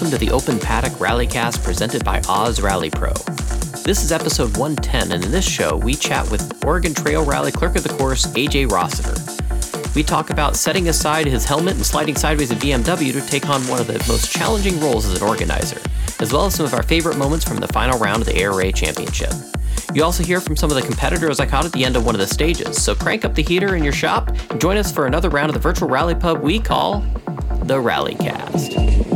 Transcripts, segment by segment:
welcome to the Open Paddock Rallycast presented by Oz Rally Pro. This is episode 110, and in this show, we chat with Oregon Trail Rally Clerk of the Course, AJ Rossiter. We talk about setting aside his helmet and sliding sideways a BMW to take on one of the most challenging roles as an organizer, as well as some of our favorite moments from the final round of the ARA Championship. You also hear from some of the competitors I caught at the end of one of the stages, so crank up the heater in your shop and join us for another round of the virtual rally pub we call the Rallycast.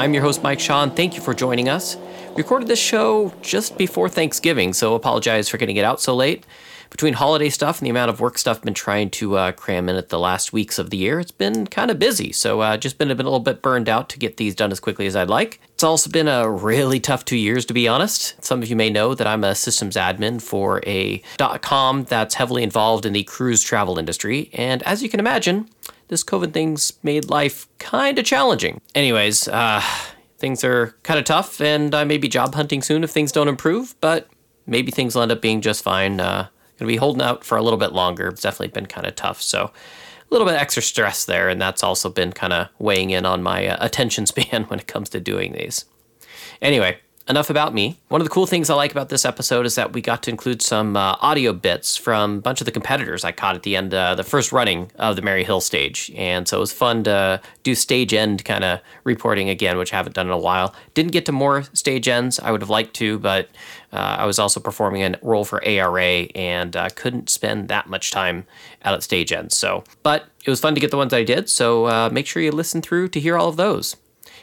I'm your host, Mike Sean. Thank you for joining us. Recorded this show just before Thanksgiving, so apologize for getting it out so late. Between holiday stuff and the amount of work stuff I've been trying to uh, cram in at the last weeks of the year, it's been kind of busy. So uh, just been a, bit, a little bit burned out to get these done as quickly as I'd like. It's also been a really tough two years, to be honest. Some of you may know that I'm a systems admin for a .com that's heavily involved in the cruise travel industry, and as you can imagine, this COVID thing's made life kind of challenging. Anyways, uh, things are kind of tough, and I may be job hunting soon if things don't improve, but maybe things will end up being just fine. Uh, gonna be holding out for a little bit longer. It's definitely been kind of tough, so a little bit extra stress there, and that's also been kind of weighing in on my uh, attention span when it comes to doing these. Anyway, enough about me. One of the cool things I like about this episode is that we got to include some uh, audio bits from a bunch of the competitors I caught at the end, uh, the first running of the Maryhill stage. And so it was fun to do stage end kind of reporting again, which I haven't done in a while. Didn't get to more stage ends. I would have liked to, but uh, I was also performing a role for ARA and uh, couldn't spend that much time out at stage ends. So, but it was fun to get the ones I did. So uh, make sure you listen through to hear all of those.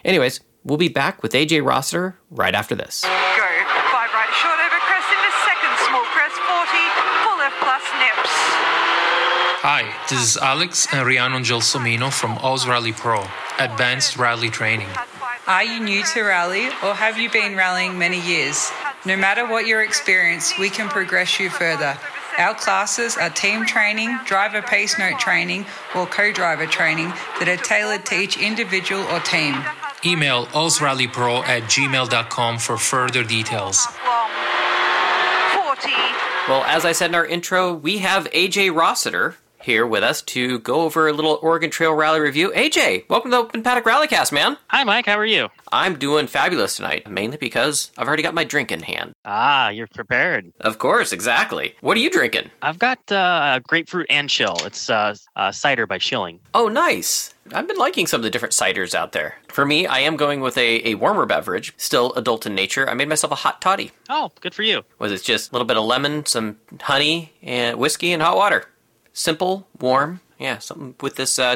Anyways, We'll be back with AJ Rossiter right after this. Go. Five right short over crest into second small crest 40. Full left plus nips. Hi, this is Alex and Rhianna Gelsomino from Oz Rally Pro, Advanced Rally Training. Are you new to rally or have you been rallying many years? No matter what your experience, we can progress you further. Our classes are team training, driver pace note training, or co driver training that are tailored to each individual or team. Email ozrallypro at gmail.com for further details. Well, as I said in our intro, we have AJ Rossiter here with us to go over a little Oregon Trail Rally review. AJ, welcome to the Open Paddock Rallycast, man. Hi, Mike. How are you? I'm doing fabulous tonight, mainly because I've already got my drink in hand. Ah, you're prepared. Of course, exactly. What are you drinking? I've got uh, grapefruit and chill. It's uh, uh, cider by Schilling. Oh, nice. I've been liking some of the different ciders out there. For me, I am going with a, a warmer beverage, still adult in nature. I made myself a hot toddy. Oh, good for you. Was it just a little bit of lemon, some honey, and whiskey and hot water? Simple, warm. Yeah, something with this uh,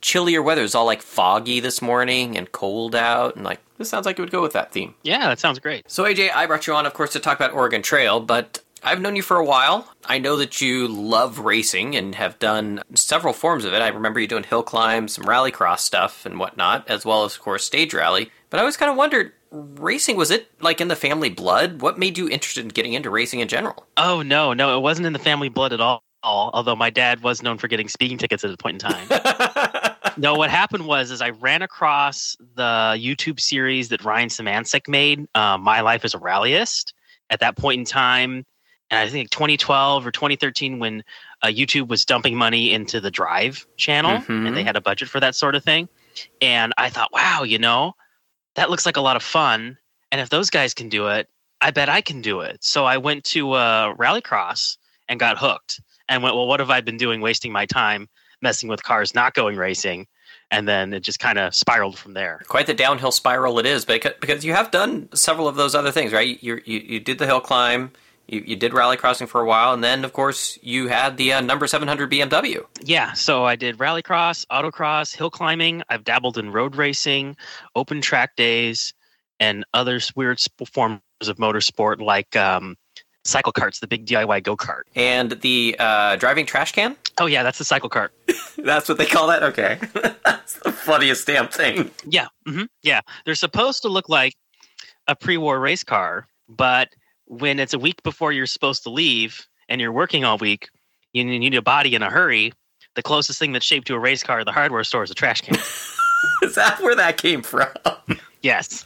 chillier weather. It's all like foggy this morning and cold out, and like this sounds like it would go with that theme. Yeah, that sounds great. So AJ, I brought you on, of course, to talk about Oregon Trail, but I've known you for a while. I know that you love racing and have done several forms of it. I remember you doing hill climb, some rallycross stuff and whatnot, as well as, of course, stage rally. But I always kind of wondered, racing was it like in the family blood? What made you interested in getting into racing in general? Oh, no, no, it wasn't in the family blood at all. Although my dad was known for getting speeding tickets at a point in time. no, what happened was is I ran across the YouTube series that Ryan Samancic made, uh, "My Life as a Rallyist." At that point in time, and I think 2012 or 2013, when uh, YouTube was dumping money into the Drive channel, Mhm. and they had a budget for that sort of thing, and I thought, wow, you know, that looks like a lot of fun, and if those guys can do it, I bet I can do it. So I went to uh, Rallycross and got hooked, and went, well, what have I been doing, wasting my time messing with cars, not going racing? And then it just kind of spiraled from there. Quite the downhill spiral it is, because because you have done several of those other things, right? You you, you did the hill climb, you, you did rally crossing for a while, and then of course you had the uh, number 700 BMW. Yeah, so I did rallycross, autocross, hill climbing. I've dabbled in road racing, open track days, and other weird sp- forms of motorsport like um, cycle carts, the big DIY go kart. And the uh, driving trash can? Oh yeah, that's the cycle cart. That's what they call that? Okay. That's the funniest damn thing. Yeah, hmm yeah. They're supposed to look like a pre-war race car, but when it's a week before you're supposed to leave and you're working all week, you need a body in a hurry. The closest thing that's shaped to a race car at the hardware store is a trash can. Is that where that came from? yes.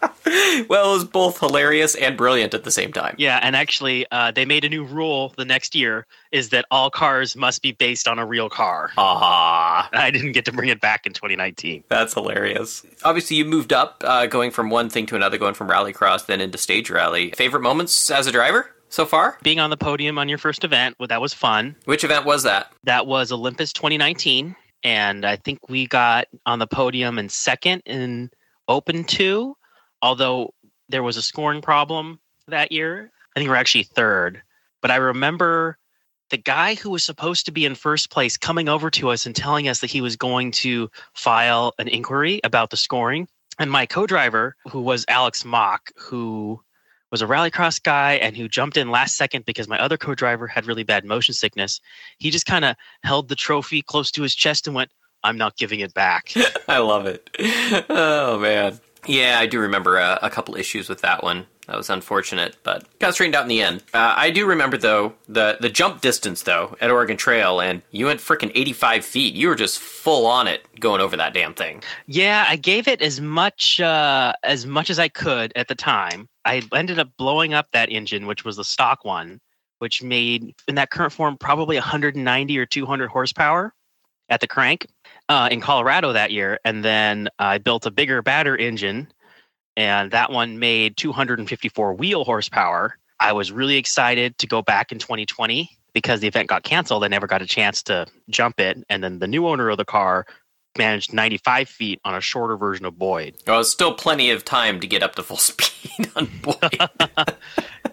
well, it was both hilarious and brilliant at the same time. Yeah, and actually, uh, they made a new rule the next year is that all cars must be based on a real car. Ah, I didn't get to bring it back in 2019. that's hilarious. Obviously, you moved up, uh, going from one thing to another, going from rallycross then into stage rally. Favorite moments as a driver so far? Being on the podium on your first event, well, that was fun. Which event was that? That was Olympus 2019, and I think we got on the podium in second in Open 2, although there was a scoring problem that year. I think we we're actually third, but I remember the guy who was supposed to be in first place coming over to us and telling us that he was going to file an inquiry about the scoring. And my co-driver, who was Alex Mock, who was a rallycross guy and who jumped in last second because my other co-driver had really bad motion sickness. He just kind of held the trophy close to his chest and went, "I'm not giving it back." I love it. Oh man. Yeah, I do remember a, a couple issues with that one. That was unfortunate, but got straightened out in the end. Uh, I do remember though the the jump distance though at Oregon Trail, and you went freaking 85 feet. You were just full on it going over that damn thing. yeah, I gave it as much uh, as much as I could at the time. I ended up blowing up that engine, which was the stock one, which made in that current form probably 190 or 200 horsepower at the crank uh, in Colorado that year, and then I built a bigger, batter engine, and that one made 254 wheel horsepower. I was really excited to go back in 2020 because the event got canceled. I never got a chance to jump it, and then the new owner of the car managed 95 feet on a shorter version of Boyd. Well, it's still plenty of time to get up to full speed on Boyd.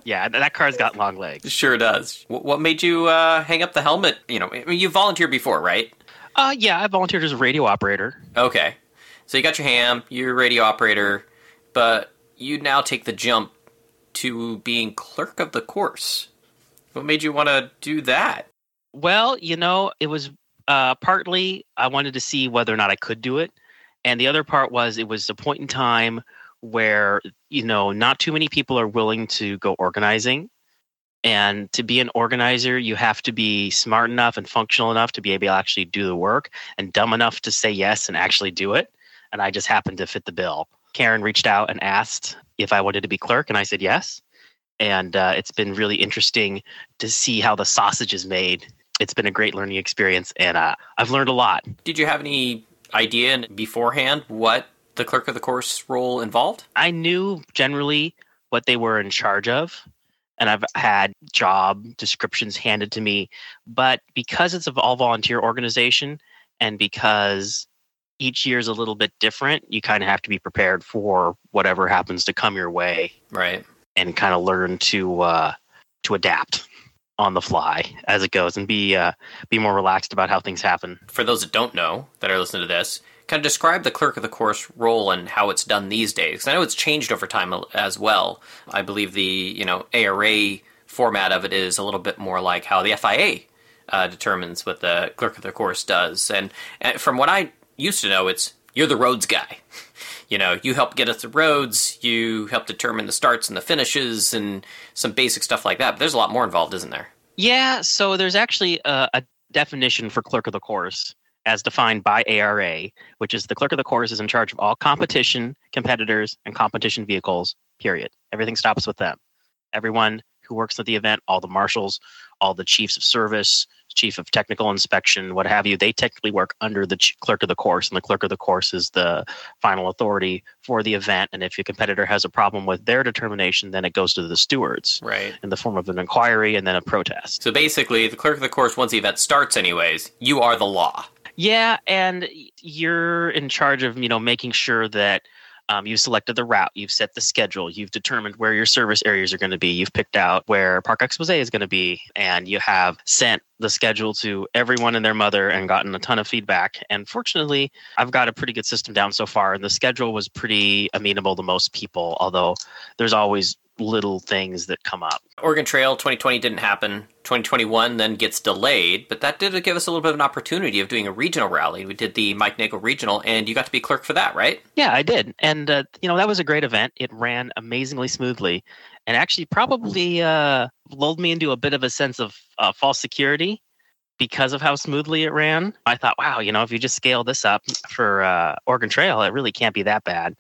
Yeah, that car's got long legs. sure does. What made you uh, hang up the helmet? You know, I mean, you volunteered before, right? Uh, yeah, I volunteered as a radio operator. Okay. So you got your ham, you're a radio operator, but you now take the jump to being clerk of the course. What made you want to do that? Well, you know, it was uh, partly I wanted to see whether or not I could do it, and the other part was it was a point in time where you know not too many people are willing to go organizing, and to be an organizer, you have to be smart enough and functional enough to be able to actually do the work, and dumb enough to say yes and actually do it. And I just happened to fit the bill. Karen reached out and asked if I wanted to be clerk, and I said yes. And uh, it's been really interesting to see how the sausage is made it's been a great learning experience and uh, I've learned a lot. Did you have any idea beforehand what the clerk of the course role involved? I knew generally what they were in charge of and I've had job descriptions handed to me, but because it's an all volunteer organization and because each year is a little bit different, you kind of have to be prepared for whatever happens to come your way Right. and kind of learn to uh, to adapt on the fly as it goes and be uh, be more relaxed about how things happen. For those that don't know that are listening to this, kind of describe the clerk of the course role and how it's done these days. 'Cause I know it's changed over time as well. I believe the you know ARA format of it is a little bit more like how the FIA uh, determines what the clerk of the course does. And, and from what I used to know, it's you're the roads guy. You know, you help get us the roads, you help determine the starts and the finishes, and some basic stuff like that. But there's a lot more involved, isn't there? Yeah, so there's actually a, a definition for clerk of the course as defined by ARA, which is the clerk of the course is in charge of all competition, competitors, and competition vehicles, period. Everything stops with them. Everyone who works at the event, all the marshals, all the chiefs of service, chief of technical inspection, what have you, they technically work under the ch- clerk of the course, and the clerk of the course is the final authority for the event. And if your competitor has a problem with their determination, then it goes to the stewards Right. in the form of an inquiry and then a protest. So basically, the clerk of the course, once the event starts, anyways, you are the law. Yeah, and you're in charge of you know making sure that um, you've selected the route, you've set the schedule, you've determined where your service areas are going to be, you've picked out where Parc Expose is going to be, and you have sent the schedule to everyone and their mother and gotten a ton of feedback. And fortunately, I've got a pretty good system down so far, and the schedule was pretty amenable to most people, although there's always little things that come up. Oregon Trail 2020 didn't happen. 2021 then gets delayed, but that did give us a little bit of an opportunity of doing a regional rally. We did the Mike Nagel Regional, and you got to be clerk for that, right? Yeah, I did. And, uh, you know, that was a great event. It ran amazingly smoothly and actually probably uh, lulled me into a bit of a sense of uh, false security because of how smoothly it ran. I thought, wow, you know, if you just scale this up for uh, Oregon Trail, it really can't be that bad.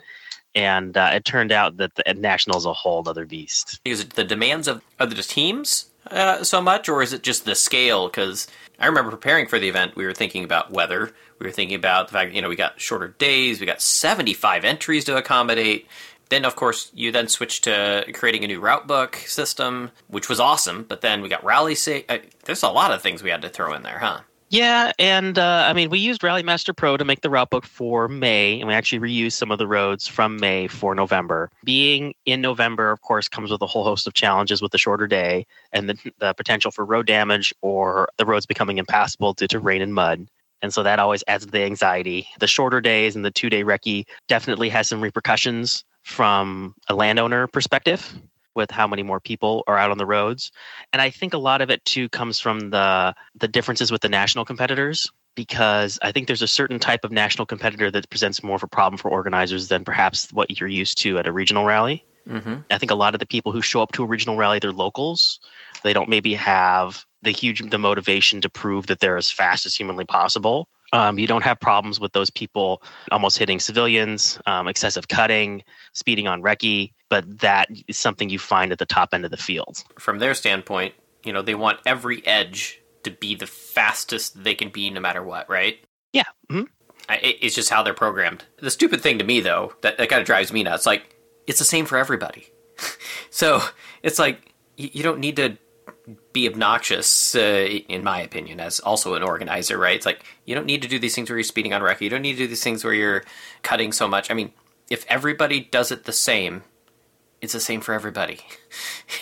And uh, it turned out that the national is a whole other beast. Is it the demands of, the teams uh, so much, or is it just the scale? Because I remember preparing for the event, we were thinking about weather. We were thinking about the fact, you know, we got shorter days, we got 75 entries to accommodate. Then, of course, you then switched to creating a new route book system, which was awesome. But then we got rally. Uh, there's a lot of things we had to throw in there, huh? Yeah, and uh, I mean, we used Rallymaster Pro to make the route book for May, and we actually reused some of the roads from May for November. Being in November, of course, comes with a whole host of challenges with the shorter day and the, the potential for road damage or the roads becoming impassable due to rain and mud. And so that always adds to the anxiety. The shorter days and the two day recce definitely has some repercussions from a landowner perspective with how many more people are out on the roads. And I think a lot of it too comes from the the differences with the national competitors because I think there's a certain type of national competitor that presents more of a problem for organizers than perhaps what you're used to at a regional rally. Mm-hmm. I think a lot of the people who show up to a regional rally, they're locals. They don't maybe have the huge the motivation to prove that they're as fast as humanly possible. Um, you don't have problems with those people almost hitting civilians, um, excessive cutting, speeding on recce, but that is something you find at the top end of the field. From their standpoint, you know, they want every edge to be the fastest they can be no matter what, right? Yeah. Mm-hmm. it's just how they're programmed. The stupid thing to me, though, that, that kind of drives me nuts, like, it's the same for everybody. so it's like, you don't need to be obnoxious, uh, in my opinion, as also an organizer, right? It's like you don't need to do these things where you're speeding on recce. You don't need to do these things where you're cutting so much. I mean, if everybody does it the same, it's the same for everybody.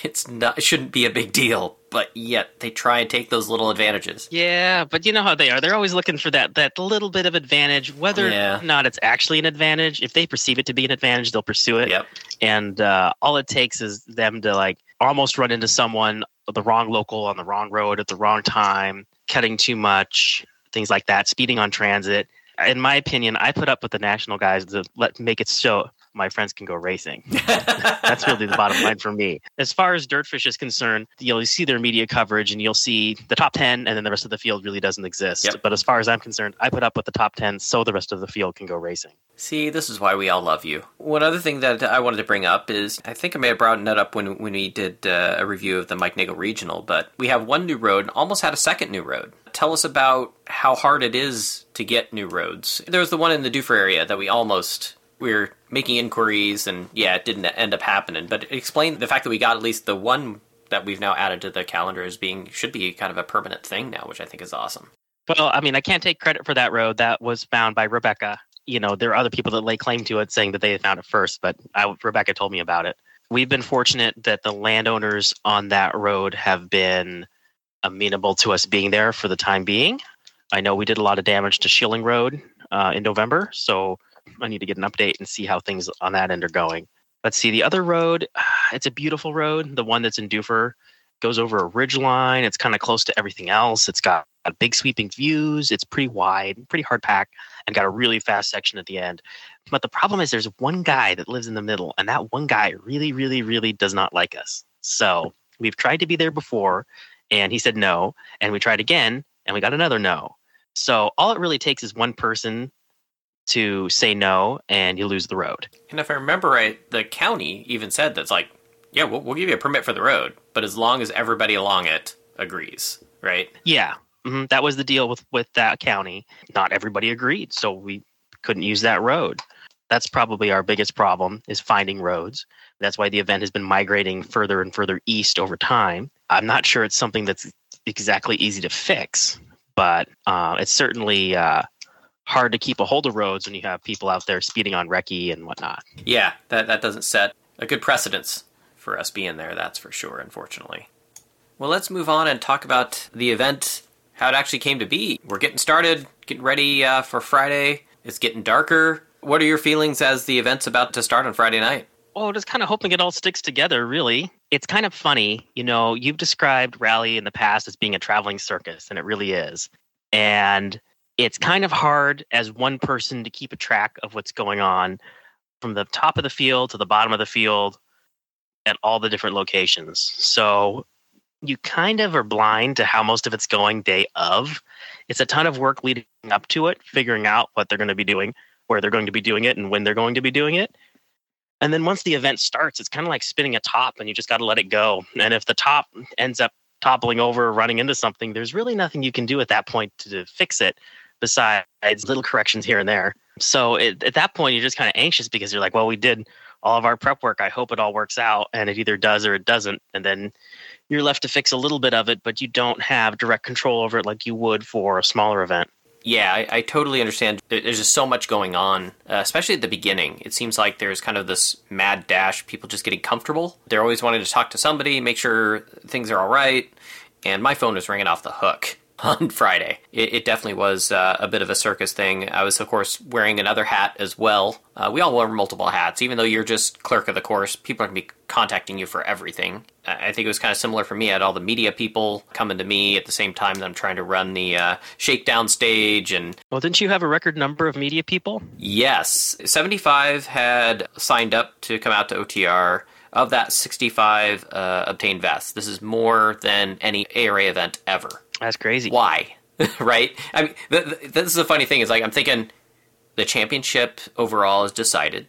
It's not. It shouldn't be a big deal, but yet they try and take those little advantages. Yeah, but you know how they are. They're always looking for that that little bit of advantage, whether yeah. or not it's actually an advantage. If they perceive it to be an advantage, they'll pursue it. Yep. And uh, all it takes is them to like almost run into someone the wrong local on the wrong road at the wrong time, cutting too much, things like that, speeding on transit. In my opinion, I put up with the national guys to let make it so my friends can go racing. That's really the bottom line for me. As far as Dirtfish is concerned, you'll see their media coverage and you'll see the top 10, and then the rest of the field really doesn't exist. Yep. But as far as I'm concerned, I put up with the top 10 so the rest of the field can go racing. See, this is why we all love you. One other thing that I wanted to bring up is I think I may have brought it up when, when we did uh, a review of the Mike Nagle Regional, but we have one new road, and almost had a second new road. Tell us about how hard it is to get new roads. There was the one in the Dufur area that we almost we were making inquiries, and yeah, it didn't end up happening. But explain the fact that we got at least the one that we've now added to the calendar as being should be kind of a permanent thing now, which I think is awesome. Well, I mean, I can't take credit for that road. That was found by Rebecca. You know, there are other people that lay claim to it, saying that they found it first, but I, Rebecca told me about it. We've been fortunate that the landowners on that road have been amenable to us being there for the time being. I know we did a lot of damage to Schilling Road uh, in November, so I need to get an update and see how things on that end are going. Let's see the other road. It's a beautiful road. The one that's in Dufur goes over a ridge line. It's kind of close to everything else. It's got big sweeping views. It's pretty wide, pretty hard pack, and got a really fast section at the end. But the problem is there's one guy that lives in the middle, and that one guy really, really, really does not like us. So we've tried to be there before, and he said no. And we tried again, and we got another no. So all it really takes is one person to say no and you lose the road. And if I remember right, the county even said that's like, yeah, we'll, we'll give you a permit for the road, but as long as everybody along it agrees, right? Yeah, mm-hmm. that was the deal with with that county. Not everybody agreed, so we couldn't use that road. That's probably our biggest problem is finding roads. That's why the event has been migrating further and further east over time. I'm not sure it's something that's exactly easy to fix, but uh, it's certainly uh, hard to keep a hold of roads when you have people out there speeding on recce and whatnot. Yeah, that, that doesn't set a good precedence for us being there, that's for sure, unfortunately. Well, let's move on and talk about the event, how it actually came to be. We're getting started, getting ready uh, for Friday. It's getting darker. What are your feelings as the event's about to start on Friday night? Well, just kind of hoping it all sticks together, really. It's kind of funny. You know, you've described Rally in the past as being a traveling circus, and it really is. And it's kind of hard as one person to keep a track of what's going on from the top of the field to the bottom of the field at all the different locations. So you kind of are blind to how most of it's going day of. It's a ton of work leading up to it, figuring out what they're going to be doing, where they're going to be doing it, and when they're going to be doing it. And then once the event starts, it's kind of like spinning a top and you just got to let it go. And if the top ends up toppling over or running into something, there's really nothing you can do at that point to, fix it besides little corrections here and there. So it, at that point, you're just kind of anxious because you're like, well, we did all of our prep work. I hope it all works out. And it either does or it doesn't. And then you're left to fix a little bit of it, but you don't have direct control over it like you would for a smaller event. Yeah, I, I totally understand. There's just so much going on, uh, especially at the beginning. It seems like there's kind of this mad dash, people just getting comfortable. They're always wanting to talk to somebody, make sure things are all right. And my phone was ringing off the hook on Friday. It, it definitely was uh, a bit of a circus thing. I was, of course, wearing another hat as well. Uh, we all wear multiple hats. Even though you're just clerk of the course, people are going to be contacting you for everything. I think it was kind of similar for me. I had all the media people coming to me at the same time that I'm trying to run the uh, shakedown stage. And well, didn't you have a record number of media people? Yes, 75 had signed up to come out to OTR. Of that, 65 uh, obtained vests. This is more than any ARA event ever. That's crazy. Why? right? I mean, th- th- this is the funny thing. Is like I'm thinking the championship overall is decided,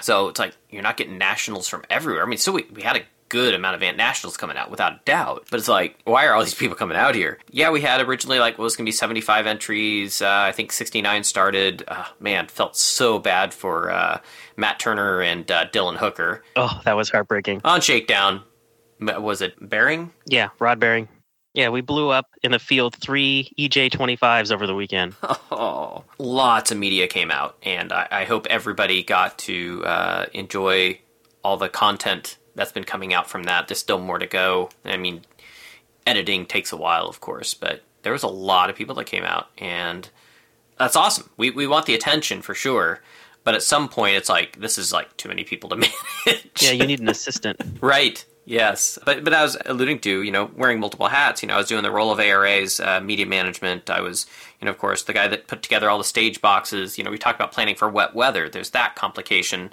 so it's like you're not getting nationals from everywhere. I mean, so we, we had a good amount of ant nationals coming out without a doubt, but it's like why are all these people coming out here? Yeah, we had originally like what was going to be 75 entries. Uh, I think 69 started. Uh, man, felt so bad for uh, Matt Turner and uh, Dylan Hooker. Oh, that was heartbreaking. On Shakedown, was it Bearing? Yeah, Rod Bearing. Yeah, we blew up in the field three EJ25s over the weekend. Oh, lots of media came out, and I, I hope everybody got to uh, enjoy all the content that's been coming out from that. There's still more to go. I mean, editing takes a while, of course, but there was a lot of people that came out, and that's awesome. We, we want the attention for sure, but at some point, it's like, this is like too many people to manage. Yeah, you need an assistant. right. Yes, but but I was alluding to you know wearing multiple hats. You know, I was doing the role of ARA's uh, media management. I was you know of course the guy that put together all the stage boxes. You know, we talk about planning for wet weather. There's that complication.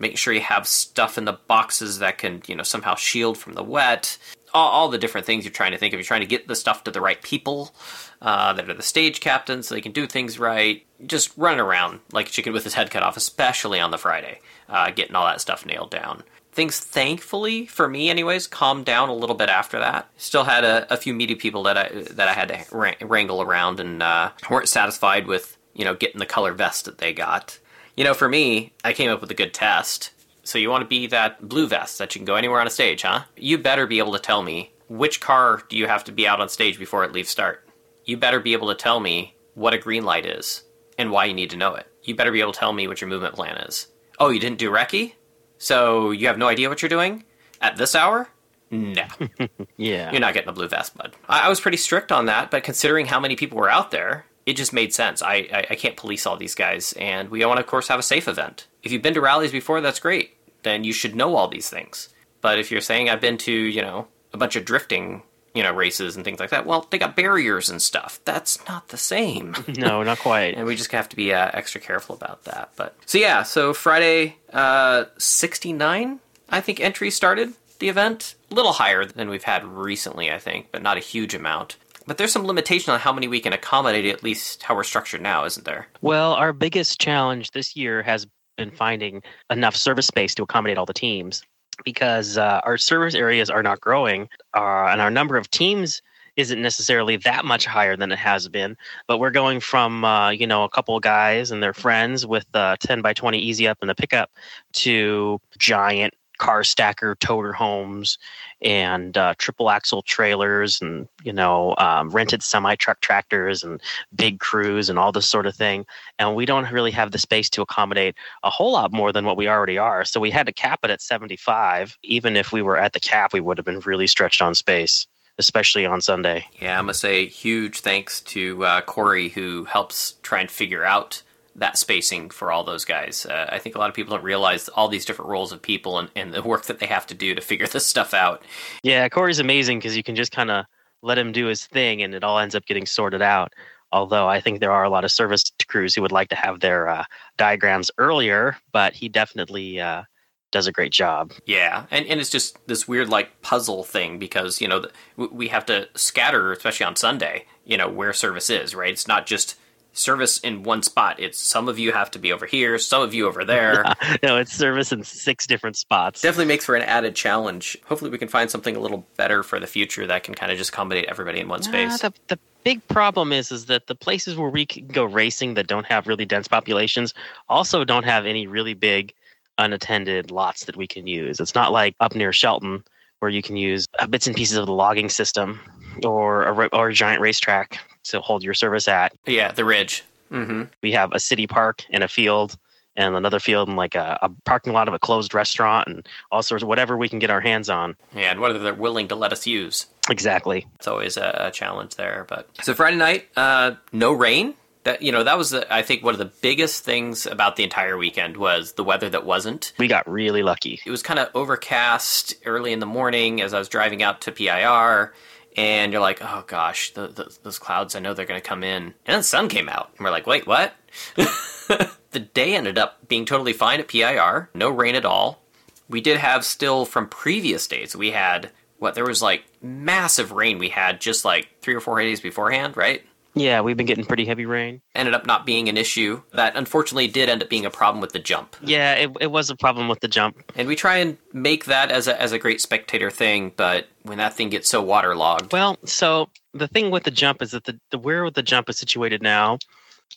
Making sure you have stuff in the boxes that can you know somehow shield from the wet. All, all the different things you're trying to think of. You're trying to get the stuff to the right people uh, that are the stage captains so they can do things right. Just running around like a chicken with his head cut off, especially on the Friday, uh, getting all that stuff nailed down things thankfully for me anyways calmed down a little bit after that. Still had a, a few media people that i that i had to wrangle around and uh, weren't satisfied with you know getting the color vest that they got. You know for me i came up with a good test. So you want to be that blue vest that you can go anywhere on a stage huh? You better be able to tell me which car do you have to be out on stage before it leaves start. You better be able to tell me what a green light is and why you need to know it. You better be able to tell me what your movement plan is. Oh you didn't do recce so you have no idea what you're doing at this hour? No. yeah. You're not getting a blue vest, bud. I, I, was pretty strict on that, but considering how many people were out there, it just made sense. I, I, I can't police all these guys, and we want to, of course, have a safe event. If you've been to rallies before, that's great. Then you should know all these things. But if you're saying I've been to, you know, a bunch of drifting you know, races and things like that. Well, they got barriers and stuff. That's not the same. no, not quite. and we just have to be uh, extra careful about that. But so yeah, so Friday, uh, sixty nine, I think entries started the event. A little higher than we've had recently, I think, but not a huge amount. But there's some limitation on how many we can accommodate, at least how we're structured now, isn't there? Well, our biggest challenge this year has been finding enough service space to accommodate all the teams because uh, our service areas are not growing uh, and our number of teams isn't necessarily that much higher than it has been but we're going from uh, you know a couple of guys and their friends with uh, 10 by 20 easy up in the pickup to giant car stacker toter homes and uh, triple axle trailers and you know um, rented semi truck tractors and big crews and all this sort of thing. And we don't really have the space to accommodate a whole lot more than what we already are. So we had to cap it at 75 even if we were at the cap we would have been really stretched on space especially on Sunday. Yeah, I'm gonna say huge thanks to uh, Corey who helps try and figure out that spacing for all those guys. Uh, I think a lot of people don't realize all these different roles of people and, and the work that they have to do to figure this stuff out. Yeah, Corey's amazing because you can just kind of let him do his thing and it all ends up getting sorted out. Although I think there are a lot of service crews who would like to have their uh, diagrams earlier, but he definitely uh, does a great job. Yeah, and, and it's just this weird like puzzle thing because you know we have to scatter, especially on Sunday. You know where service is, right? It's not just service in one spot. It's some of you have to be over here, some of you over there. no, it's service in six different spots. Definitely makes for an added challenge. Hopefully, we can find something a little better for the future that can kind of just accommodate everybody in one space. The, the big problem is is that the places where we can go racing that don't have really dense populations also don't have any really big unattended lots that we can use. It's not like up near Shelton where you can use uh, bits and pieces of the logging system or a, or a giant racetrack to hold your service at. Yeah, the ridge. Mm-hmm. We have a city park and a field and another field and like a, a, parking lot of a closed restaurant and all sorts of whatever we can get our hands on. Yeah, and whether they're willing to let us use. Exactly. It's always a, a challenge there. But so Friday night, uh, no rain. That you know that was the, I think one of the biggest things about the entire weekend was the weather that wasn't. We got really lucky. It was kind of overcast early in the morning as I was driving out to PIR and you're like, oh gosh, the, the, those clouds, I know they're going to come in. And then the sun came out, and we're like, wait, what? the day ended up being totally fine at PIR, no rain at all. We did have still from previous days, we had what there was like massive rain we had just like three or four days beforehand, right? Yeah, we've been getting pretty heavy rain. Ended up not being an issue. That unfortunately did end up being a problem with the jump. Yeah, it, it was a problem with the jump. And we try and make that as a, as a great spectator thing, but when that thing gets so waterlogged. Well, so the thing with the jump is that the, the where the jump is situated now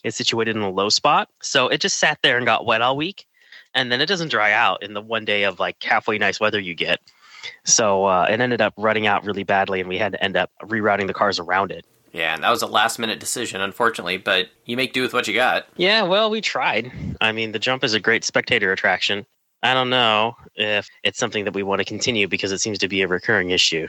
is situated in a low spot. So it just sat there and got wet all week. And then it doesn't dry out in the one day of like halfway nice weather you get. So uh, it ended up running out really badly, and we had to end up rerouting the cars around it. Yeah, and that was a last minute decision, unfortunately, but you make do with what you got. Yeah, well, we tried. I mean, the jump is a great spectator attraction. I don't know if it's something that we want to continue because it seems to be a recurring issue.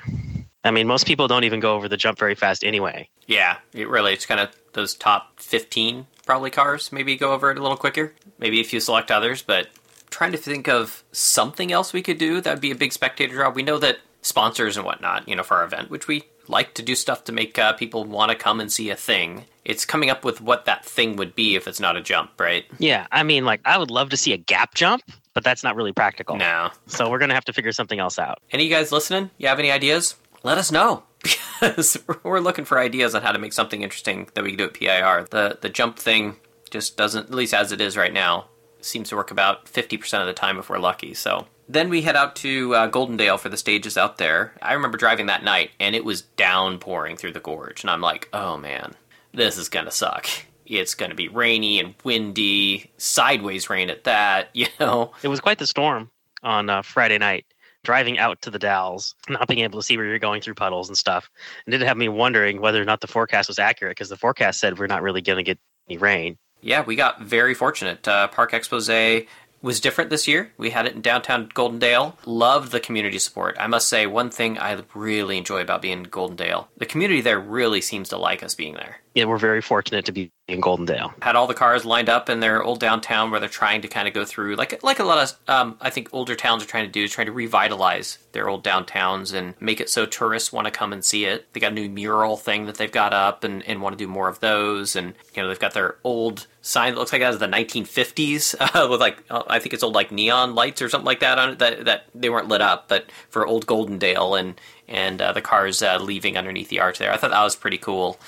I mean, most people don't even go over the jump very fast anyway. Yeah, it really, it's kind of those top 15 probably cars maybe go over it a little quicker. Maybe if you select others, but trying to think of something else we could do that would be a big spectator draw. We know that sponsors and whatnot, you know, for our event, which we like to do stuff to make uh, people want to come and see a thing. It's coming up with what that thing would be if it's not a jump, right? Yeah, I mean, like I would love to see a gap jump, but that's not really practical. No. So we're gonna have to figure something else out. Any of you guys listening? You have any ideas? Let us know because we're looking for ideas on how to make something interesting that we can do at PIR. The the jump thing just doesn't, at least as it is right now, seems to work about 50% of the time if we're lucky. So then we head out to uh, Goldendale for the stages out there. I remember driving that night and it was downpouring through the gorge. And I'm like, oh man, this is going to suck. It's going to be rainy and windy, sideways rain at that, you know? It was quite the storm on uh, Friday night. Driving out to the Dalles, not being able to see where you're going through puddles and stuff, and did have me wondering whether or not the forecast was accurate because the forecast said we're not really going to get any rain. Yeah, we got very fortunate. Uh, Parc Expose was different this year. We had it in downtown Goldendale. Loved the community support. I must say, one thing I really enjoy about being in Goldendale, the community there really seems to like us being there. Yeah, we're very fortunate to be in Goldendale. Had all the cars lined up in their old downtown where they're trying to kind of go through, like like a lot of um, I think older towns are trying to do, is trying to revitalize their old downtowns and make it so tourists want to come and see it. They got a new mural thing that they've got up and, and want to do more of those. And you know they've got their old sign that looks like it has the 1950s uh, with like uh, I think it's old like neon lights or something like that on it that that they weren't lit up, but for old Goldendale and and uh, the cars uh, leaving underneath the arch there. I thought that was pretty cool.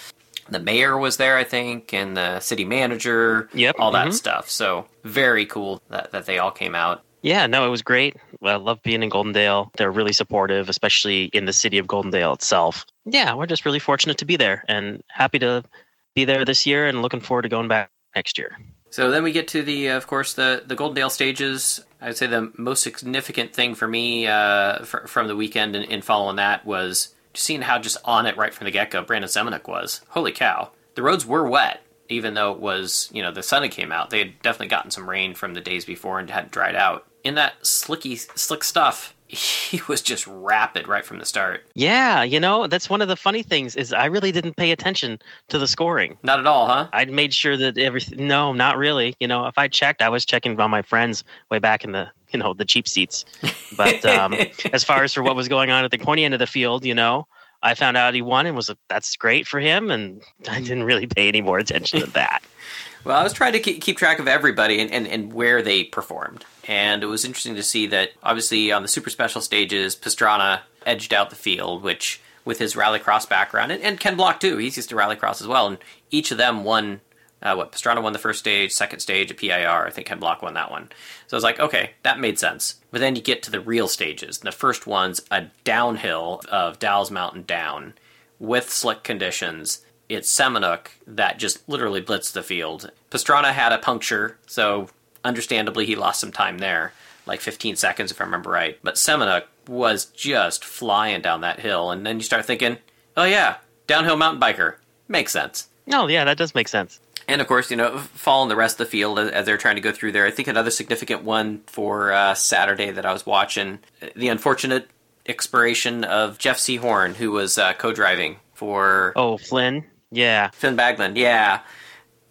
The mayor was there, I think, and the city manager. Yep, all that mhm. stuff. So very cool that, that they all came out. Yeah, no, it was great. I love being in Goldendale. They're really supportive, especially in the city of Goldendale itself. Yeah, we're just really fortunate to be there and happy to be there this year and looking forward to going back next year. So then we get to the, uh, of course, the the Goldendale stages. I'd say the most significant thing for me uh, fr- from the weekend and, following that was seeing how just on it right from the get go Brandon Semenuk was. Holy cow! The roads were wet, even though it was you know the sun had came out. They had definitely gotten some rain from the days before and hadn't dried out. In that slicky slick stuff, he was just rapid right from the start. Yeah, you know, that's one of the funny things is I really didn't pay attention to the scoring. Not at all, huh? I'd made sure that everything. No, not really. You know, if I checked, I was checking on my friends way back in the you know the cheap seats. But um, as far as for what was going on at the pointy end of the field, you know, I found out he won and was like, that's great for him, and I didn't really pay any more attention to that. Well, I was trying to keep, keep track of everybody and, and, and where they performed. And it was interesting to see that obviously on the super special stages, Pastrana edged out the field, which with his rallycross background, and, and Ken Block too, he's used to rallycross as well. And each of them won Uh, what Pastrana won the first stage, second stage a PIR. I think Ken Block won that one. So I was like, okay, that made sense. But then you get to the real stages. And The first one's a downhill of Dalles Mountain down with slick conditions. It's Semenuk that just literally blitzed the field. Pastrana had a puncture, so understandably he lost some time there, like 15 seconds if I remember right. But Semenuk was just flying down that hill, and then you start thinking, oh yeah, downhill mountain biker. Makes sense. No, yeah, that does make sense. And of course, you know, following the rest of the field as, they're trying to go through there. I think another significant one for uh, Saturday that I was watching the unfortunate expiration of Jeff Sehorn, who was uh, co-driving for Oh, Flynn. Yeah. Finn Bagland. Yeah,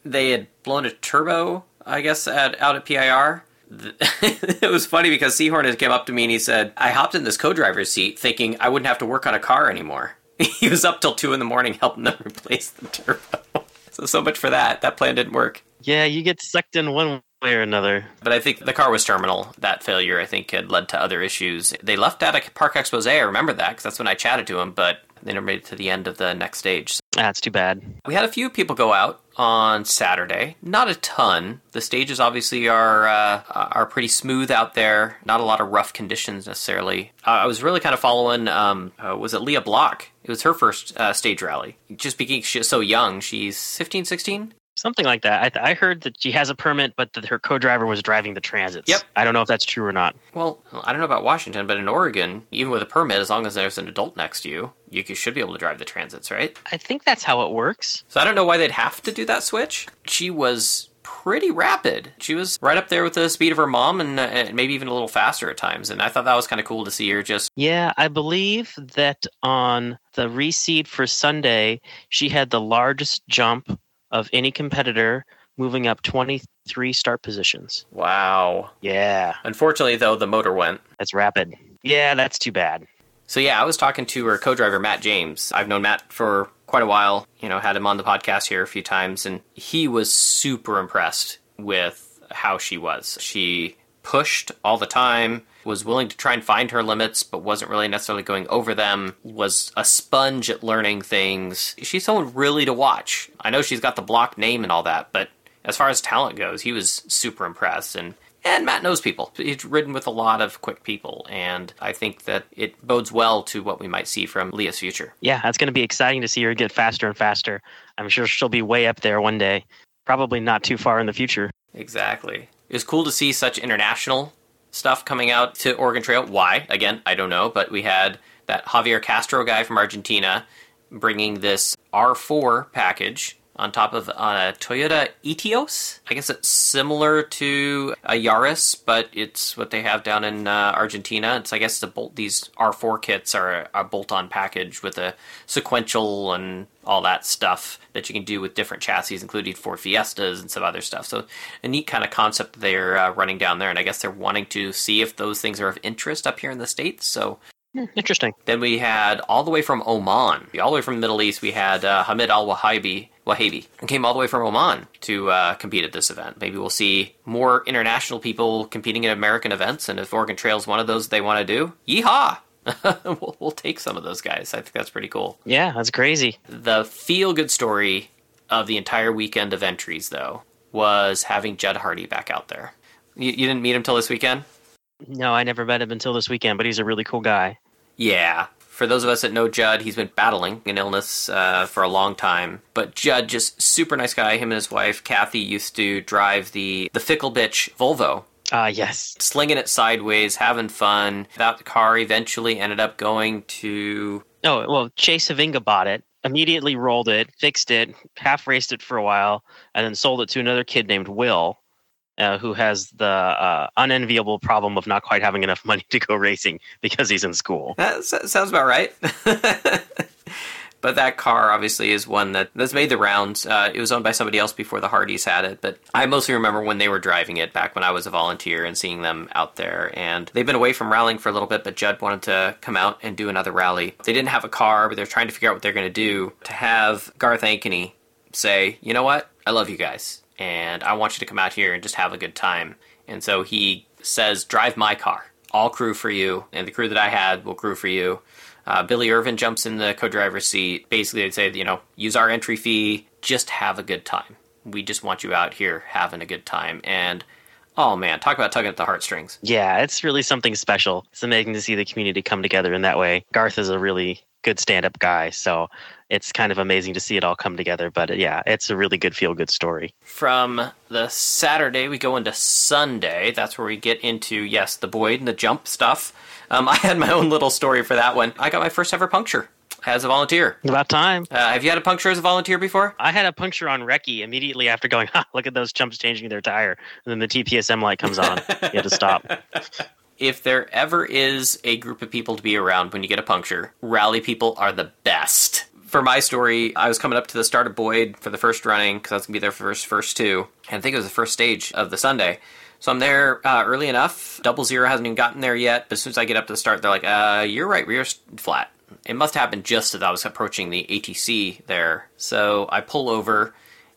they had blown a turbo, I guess, at, out at PIR. it was funny because Sehorn had came up to me and he said, "I hopped in this co-driver's seat thinking I wouldn't have to work on a car anymore." he was up till two in the morning helping them replace the turbo. So so much for that. That plan didn't work. Yeah, you get sucked in one way or another. But I think the car was terminal. That failure, I think, had led to other issues. They left out a parc expose. I remember that because that's when I chatted to him. But they never made it to the end of the next stage. Ah, that's too bad. We had a few people go out on Saturday. Not a ton. The stages obviously are uh, are pretty smooth out there. Not a lot of rough conditions necessarily. I was really kind of following. Um, uh, was it Leah Block? It was her first uh, stage rally. Just because she's so young, she's 15, 16. Something like that. I, th- I heard that she has a permit, but that her co-driver was driving the transits. Yep. I don't know if that's true or not. Well, I don't know about Washington, but in Oregon, even with a permit, as long as there's an adult next to you, you should be able to drive the transits, right? I think that's how it works. So I don't know why they'd have to do that switch. She was pretty rapid. She was right up there with the speed of her mom and, uh, and maybe even a little faster at times. And I thought that was kind of cool to see her just Yeah, I believe that on the reseed for Sunday, she had the largest jump of any competitor, moving up 23 start positions. wow. Yeah, Unfortunately, though, the motor went. that's rapid. Yeah, that's too bad. So yeah, I was talking to her co-driver Matt James. I've known Matt for quite a while. You know, had him on the podcast here a few times, and he was super impressed with how she was. She pushed all the time, was willing to try and find her limits, but wasn't really necessarily going over them. Was a sponge at learning things. She's someone really to watch. I know she's got the block name and all that, but as far as talent goes, he was super impressed and and Matt knows people. He's ridden with a lot of quick people, and I think that it bodes well to what we might see from Leah's future. Yeah, that's going to be exciting to see her get faster and faster. I'm sure she'll be way up there one day. Probably not too far in the future. Exactly. It was cool to see such international stuff coming out to Oregon Trail. Why? Again, I don't know, but we had that Javier Castro guy from Argentina bringing this R4 package on top of uh, a Toyota Etios. I guess it's similar to a Yaris, but it's what they have down in uh, Argentina. It's I guess the bolt. These R4 kits are a bolt-on package with a sequential and all that stuff that you can do with different chassis, including Ford Fiestas and some other stuff. So a neat kind of concept they're uh, running down there, and I guess they're wanting to see if those things are of interest up here in the states. So Interesting. then we had all the way from Oman, all the way from the Middle East, we had uh, Hamid Al Wahaibi. Wahaibi and came all the way from Oman to uh, compete at this event. Maybe we'll see more international people competing at American events, and if Oregon Trail is one of those they want to do, yeehaw! we'll, we'll take some of those guys. I think that's pretty cool. Yeah, that's crazy. The feel good story of the entire weekend of entries, though, was having Judd Hardy back out there. You, you didn't meet him till this weekend? No, I never met him until this weekend, but he's a really cool guy. Yeah. For those of us that know Judd, he's been battling an illness uh, for a long time. But Judd, just super nice guy. Him and his wife Kathy used to drive the the fickle bitch Volvo, Ah, yes. slinging it sideways, having fun. That car eventually ended up going to Oh, well, Chase Savinga bought it, immediately rolled it, fixed it, half raced it for a while, and then sold it to another kid named Will, uh, who has the uh, unenviable problem of not quite having enough money to go racing because he's in school. That sounds about right. but that car obviously is one that that's made the rounds. Uh, it was owned by somebody else before the Hardys had it, but I mostly remember when they were driving it back when I was a volunteer and seeing them out there. And they've been away from rallying for a little bit, but Judd wanted to come out and do another rally. They didn't have a car, but they're trying to figure out what they're going to do. To have Garth Ankeny say, you know what, I love you guys, and I want you to come out here and just have a good time. And so he says, drive my car. All crew for you, and the crew that I had will crew for you. Uh, Billy Irvin jumps in the co-driver's seat. Basically, they'd say, you know, use our entry fee, just have a good time. We just want you out here having a good time. And oh man, talk about tugging at the heartstrings. Yeah, it's really something special. It's amazing to see the community come together in that way. Garth is a really good stand-up guy, so it's kind of amazing to see it all come together. But uh, yeah, it's a really good feel-good story. From the Saturday, we go into Sunday. That's where we get into yes, the Boyd and the jump stuff. Um, I had my own little story for that one. I got my first ever puncture as a volunteer. About time. Uh, have you had a puncture as a volunteer before? I had a puncture on Recce immediately after going, ha, look at those chumps changing their tire. And then the TPSM light comes on. you had to stop. If there ever is a group of people to be around when you get a puncture, rally people are the best. For my story, I was coming up to the start of Boyd for the first running because I was going to be there for first, first two. And I think it was the first stage of the Sunday. So I'm there uh, early enough. Double zero hasn't even gotten there yet. But as soon as I get up to the start, they're like, uh, you're right, rear flat. It must happen just as I was approaching the ATC there. So I pull over,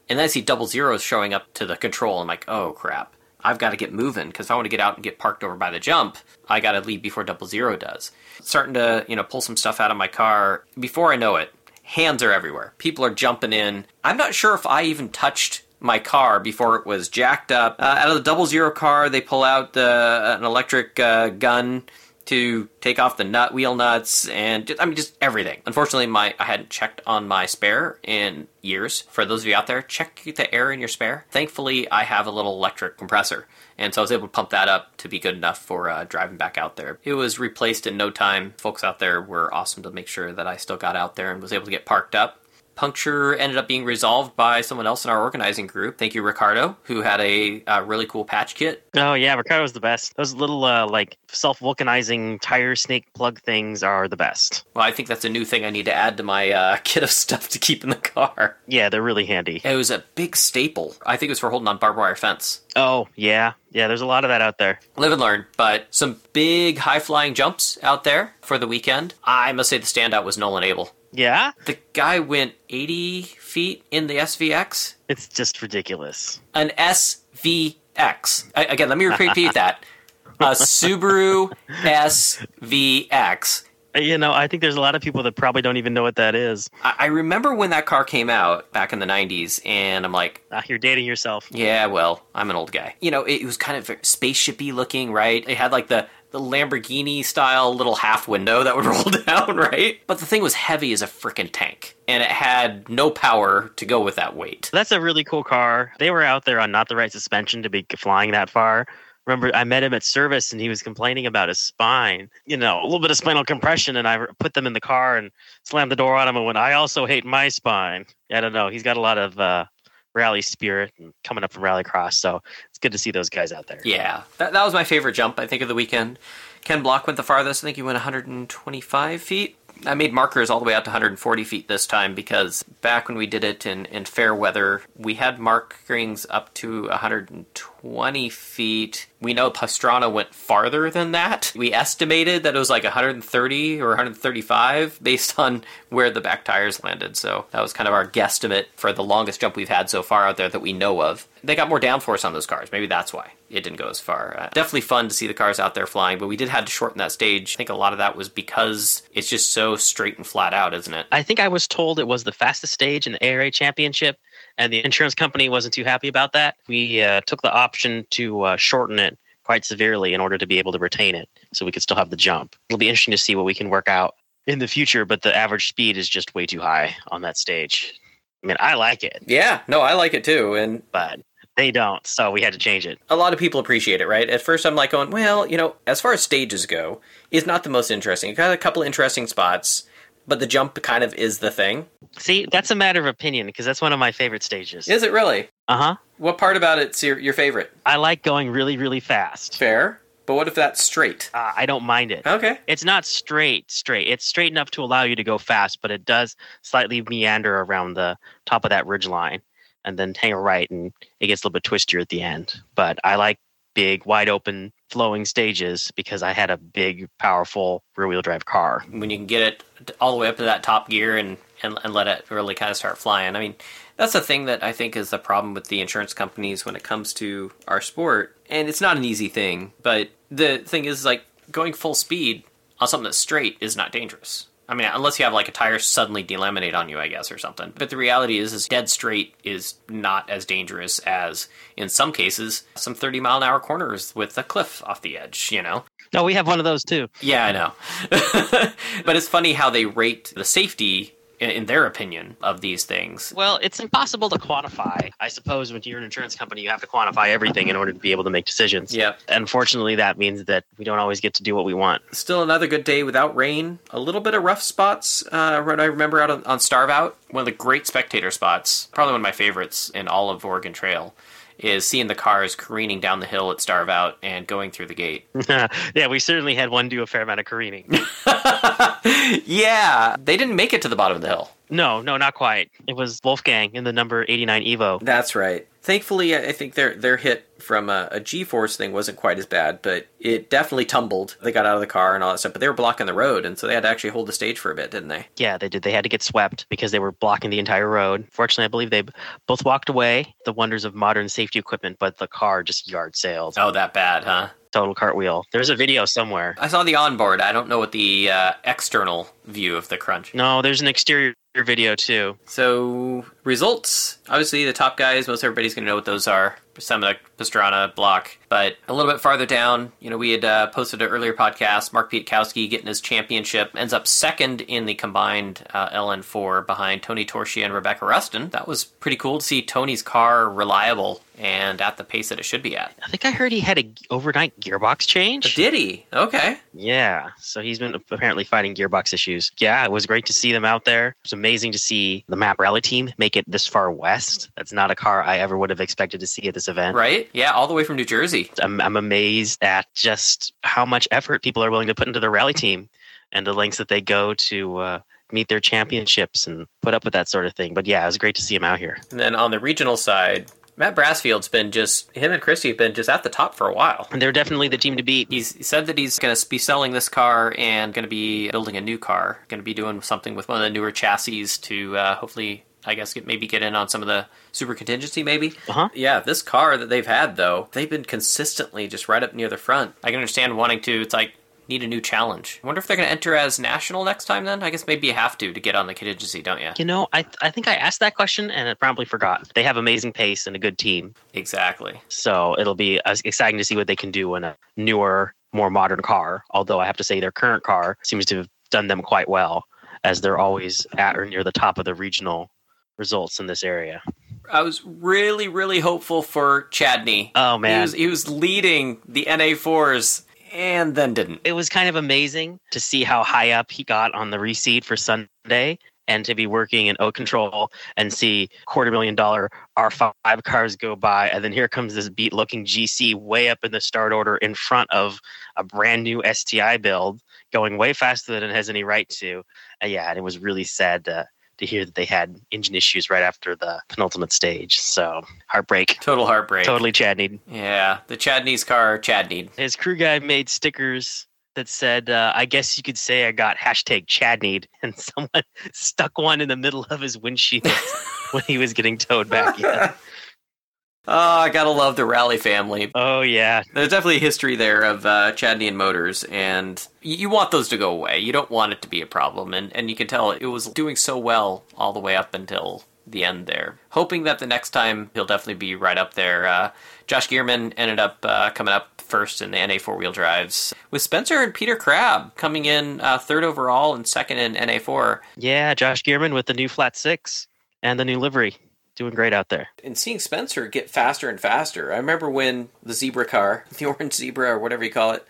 and then I see double zeros showing up to the control. I'm like, oh crap. I've got to get moving because if I want to get out and get parked over by the jump, I got to leave before double zero does. Starting to, you know, pull some stuff out of my car. Before I know it, hands are everywhere. People are jumping in. I'm not sure if I even touched my car before it was jacked up. Uh, out of the double zero car, they pull out the, an electric uh, gun to take off the nut wheel nuts and just, I mean just everything. Unfortunately, my I hadn't checked on my spare in years. For those of you out there, check the air in your spare. Thankfully, I have a little electric compressor, and so I was able to pump that up to be good enough for uh, driving back out there. It was replaced in no time. Folks out there were awesome to make sure that I still got out there and was able to get parked up puncture ended up being resolved by someone else in our organizing group. Thank you, Ricardo, who had a, really cool patch kit. Oh yeah, Ricardo was the best. Those little uh, like self vulcanizing tire snake plug things are the best. Well, I think that's a new thing I need to add to my uh, kit of stuff to keep in the car. Yeah, they're really handy. It was a big staple. I think it was for holding on barbed wire fence. Oh yeah, yeah. There's a lot of that out there. Live and learn, but some big high flying jumps out there for the weekend. I must say the standout was Nolan Abel. Yeah, The guy went 80 feet in the SVX. it's just ridiculous. An SVX. I, again, let me repeat that. A Subaru SVX. You know, I think there's a lot of people that probably don't even know what that is. I, I remember when that car came out back in the 90s, and I'm like, Ah, you're dating yourself. yeah, well, I'm an old guy. You know, it, was kind of spaceshipy looking, right? It had like the Lamborghini style little half window that would roll down, right? But the thing was heavy as a freaking tank, and it had no power to go with that weight. That's a really cool car. They were out there on not the right suspension to be flying that far. Remember, I met him at service and he was complaining about his spine. You know, a little bit of spinal compression, and I put them in the car and slammed the door on him and went, I also hate my spine. I don't know. He's got a lot of uh, rally spirit and coming up from Rallycross, so it's good to see those guys out there. Yeah, that, that was my favorite jump, I think, of the weekend. Ken Block went the farthest. I think he went 125 feet. I made markers all the way out to 140 feet this time because back when we did it in, in fair weather, we had markings up to 120 feet. We know Pastrana went farther than that. We estimated that it was like 130 or 135 based on where the back tires landed. So that was kind of our guesstimate for the longest jump we've had so far out there that we know of. They got more downforce on those cars. Maybe that's why it didn't go as far. Uh, definitely fun to see the cars out there flying, but we did have to shorten that stage. I think a lot of that was because it's just so straight and flat out, isn't it? I think I was told it was the fastest stage in the ARA championship, and the insurance company wasn't too happy about that. We uh, took the option to uh, shorten it quite severely in order to be able to retain it so we could still have the jump. It'll be interesting to see what we can work out in the future, but the average speed is just way too high on that stage. I mean, I like it, Yeah, no, I like it too. And but they don't, so we had to change it. a lot of people appreciate it, right? At first, I'm like going, well, you know, as far as stages go, it's not the most interesting. It got a couple interesting spots, but the jump kind of is the thing. See, that's a matter of opinion because that's one of my favorite stages. Is it really? Uh huh. What part about it's your, your favorite? I like going really, really fast. Fair, but what if that's straight? Uh, I don't mind it. Okay. It's not straight, straight. It's straight enough to allow you to go fast, but it does slightly meander around the top of that ridge line and then hang a right and it gets a little bit twistier at the end. But I like big, wide open, flowing stages because I had a big, powerful rear wheel drive car. When you can get it all the way up to that top gear and, and, and let it really kind of start flying. I mean, that's the thing that I think is the problem with the insurance companies when it comes to our sport. And it's not an easy thing, but the thing is, like, going full speed on something that's straight is not dangerous. I mean, unless you have like a tire suddenly delaminate on you, I guess, or something. But the reality is, is dead straight is not as dangerous as, in some cases, some 30 mile an hour corners with a cliff off the edge, you know? No, we have one of those too. Yeah, I know. but it's funny how they rate the safety in, in their opinion of these things. Well, it's impossible to quantify. I suppose when you're an insurance company, you have to quantify everything in order to be able to make decisions. Yep. Unfortunately, that means that we don't always get to do what we want. Still another good day without rain. A little bit of rough spots. Uh, what I remember out on, on Starve Out, one of the great spectator spots, probably one of my favorites in all of Oregon Trail, is seeing the cars careening down the hill at Starve Out and going through the gate. yeah, we certainly had one do a fair amount of careening. yeah, they didn't make it to the bottom of the hill. No, no, not quite. It was Wolfgang in the number 89 Evo. That's right. Thankfully, I think their their hit from a, a G-force thing wasn't quite as bad, but it definitely tumbled. They got out of the car and all that stuff, but they were blocking the road, and so they had to actually hold the stage for a bit, didn't they? Yeah, they did. They had to get swept because they were blocking the entire road. Fortunately, I believe they both walked away. The wonders of modern safety equipment, but the car just yard sailed. Oh, that bad, huh? Total cartwheel. There's a video somewhere. I saw the onboard. I don't know what the uh, external view of the crunch. No, there's an exterior video too. So results. Obviously, the top guys. Most everybody's going to know what those are. Semenuk, Pastrana, Block. But a little bit farther down, you know, we had uh, posted an earlier podcast. Mark Pietkowski getting his championship ends up second in the combined uh, LN4 behind Tony Torchia and Rebecca Rustin. That was pretty cool to see Tony's car reliable and at the pace that it should be at. I think I heard he had a overnight gearbox change. Did he? Okay. Yeah, so he's been apparently fighting gearbox issues. Yeah, it was great to see them out there. It's amazing to see the Map Rally team make it this far west. That's not a car I ever would have expected to see at this event. Right? Yeah, all the way from New Jersey. I'm, I'm amazed at just how much effort people are willing to put into their rally team and the lengths that they go to uh, meet their championships and put up with that sort of thing. But yeah, it was great to see him out here. And then on the regional side, Matt Brassfield's been just him and Christy have been just at the top for a while. And they're definitely the team to beat. He's he said that he's going to be selling this car and going to be building a new car. Going to be doing something with one of the newer chassis to uh, hopefully, I guess, get, maybe get in on some of the super contingency. Maybe. Uh-huh. Yeah, this car that they've had though, they've been consistently just right up near the front. I can understand wanting to. It's like need a new challenge. I wonder if they're going to enter as national next time. Then I guess maybe you have to to get on the contingency, don't you? You know, I I think I asked that question and I probably forgot. They have amazing pace and a good team. Exactly. So it'll be exciting to see what they can do in a newer, more modern car. Although I have to say their current car seems to have done them quite well, as they're always at or near the top of the regional results in this area. I was really, really hopeful for Chadney. Oh He man, was, he was leading the NA4s and then didn't. it was kind of amazing to see how high up he got on the reseed for Sunday and to be working in O control and see quarter million dollar R5 cars go by. And then here comes this beat looking GC way up in the start order in front of a brand new STI build going way faster than it has any right to. Uh, yeah, and it was really sad to, to hear that they had engine issues right after the penultimate stage. So heartbreak. Total heartbreak. Totally Chadneyed. Yeah, the Chadney's car, Chadneyed. His crew guy made stickers that said, uh, I guess you could say I got hashtag Chadneyed, and someone stuck one in the middle of his windshield when he was getting towed back in. Oh, I gotta love the Rally family. Oh, yeah. There's definitely a history there of uh, Chadney and Motors, and y- you want those to go away. You don't want it to be a problem, and, and you can tell it was doing so well all the way up until the end there. Hoping that the next time he'll definitely be right up there. Uh, Josh Gearman ended up uh, coming up first in the NA four wheel drives, with Spencer and Peter Crabb coming in uh, third overall and second in NA four. Yeah, Josh Gearman with the new flat six and the new livery. Doing great out there. and seeing Spencer get faster and faster. I remember when the zebra car, the orange zebra or whatever you call it,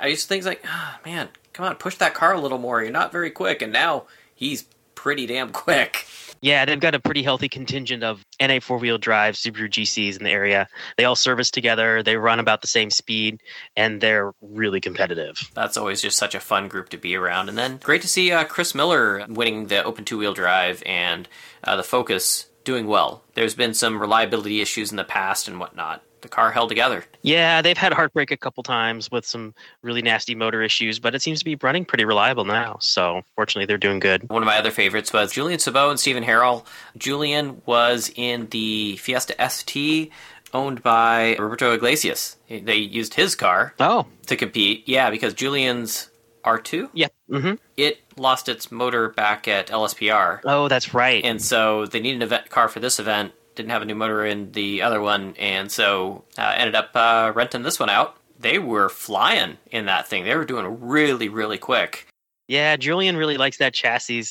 I used to think like, ah, man, come on, push that car a little more. You're not very quick, and now he's pretty damn quick. Yeah, they've got a pretty healthy contingent of NA four wheel drive Subaru GCs in the area. They all service together, they run about the same speed, and they're really competitive. That's always just such a fun group to be around. And then great to see uh, Chris Miller winning the open two wheel drive and uh, the Focus doing well. There's been some reliability issues in the past and whatnot. The car held together. Yeah, they've had heartbreak a couple times with some really nasty motor issues, but it seems to be running pretty reliable now. So fortunately, they're doing good. One of my other favorites was Julian Sabot and Stephen Harrell. Julian was in the Fiesta ST owned by Roberto Iglesias. They used his car Oh, to compete. Yeah, because Julian's R2, yeah. Mm-hmm. it lost its motor back at LSPR. Oh, that's right. And so they needed an event car for this event. Didn't have a new motor in the other one, and so uh, ended up uh, renting this one out. They were flying in that thing. They were doing really, really quick. Yeah, Julian really likes that chassis,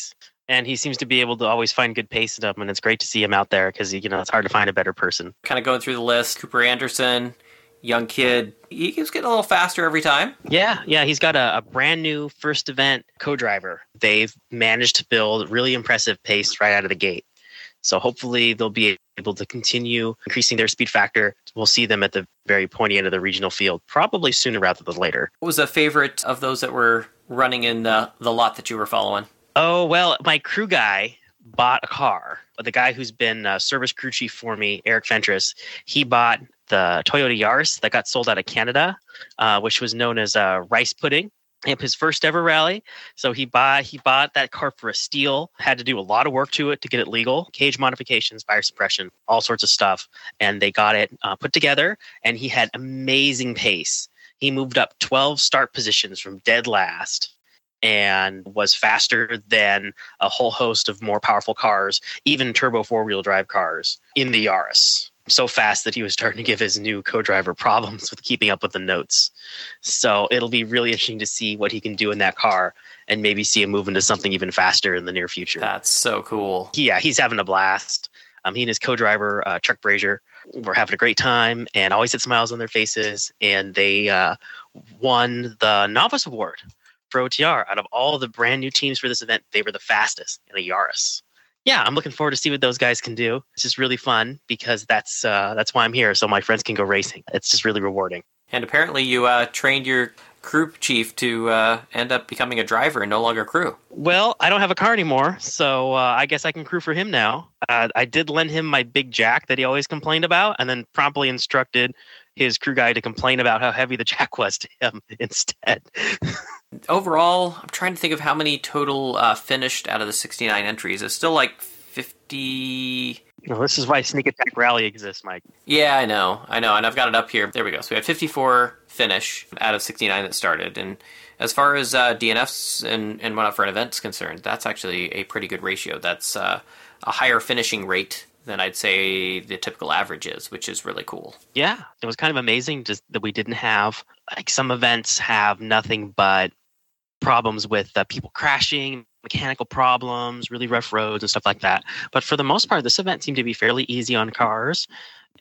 and he seems to be able to always find good pace in them. And it's great to see him out there because you know it's hard to find a better person. Kind of going through the list. Cooper Anderson, young kid. He keeps getting a little faster every time. Yeah, yeah, he's got a, a brand new first event co-driver. They've managed to build really impressive pace right out of the gate. So hopefully they'll be able to continue increasing their speed factor. We'll see them at the very pointy end of the regional field, probably sooner rather than later. What was a favorite of those that were running in the, the lot that you were following? Oh, well, my crew guy bought a car. The guy who's been uh, service crew chief for me, Eric Fentress, he bought the Toyota Yaris that got sold out of Canada, uh, which was known as uh, rice pudding. Yep, his first ever rally. So he bought he bought that car for a steal. Had to do a lot of work to it to get it legal. Cage modifications, fire suppression, all sorts of stuff, and they got it uh, put together. And he had amazing pace. He moved up 12 start positions from dead last and was faster than a whole host of more powerful cars, even turbo four wheel drive cars in the Yaris. So fast that he was starting to give his new co driver problems with keeping up with the notes. So it'll be really interesting to see what he can do in that car and maybe see him move into something even faster in the near future. That's so cool. Yeah, he's having a blast. Um, he and his co driver, uh, Chuck Brazier, were having a great time and always had smiles on their faces. And they uh, won the Novice Award for OTR. Out of all the brand new teams for this event, they were the fastest in a Yaris. Yeah, I'm looking forward to see what those guys can do. It's just really fun because that's uh, that's why I'm here, so my friends can go racing. It's just really rewarding. And apparently, you uh, trained your crew chief to uh, end up becoming a driver and no longer crew. Well, I don't have a car anymore, so uh, I guess I can crew for him now. Uh, I did lend him my big jack that he always complained about, and then promptly instructed his crew guy to complain about how heavy the jack was to him instead. Overall, I'm trying to think of how many total uh, finished out of the 69 entries. It's still like 50. No, this is why Sneak Attack Rally exists, Mike. Yeah, I know, I know, and I've got it up here. There we go. So we had 54 finish out of 69 that started, and as far as uh, DNFs and and whatnot for an event is concerned, that's actually a pretty good ratio. That's uh, a higher finishing rate than I'd say the typical average is, which is really cool. Yeah, it was kind of amazing just that we didn't have like some events have nothing but problems with uh, people crashing, mechanical problems, really rough roads and stuff like that. But for the most part, this event seemed to be fairly easy on cars,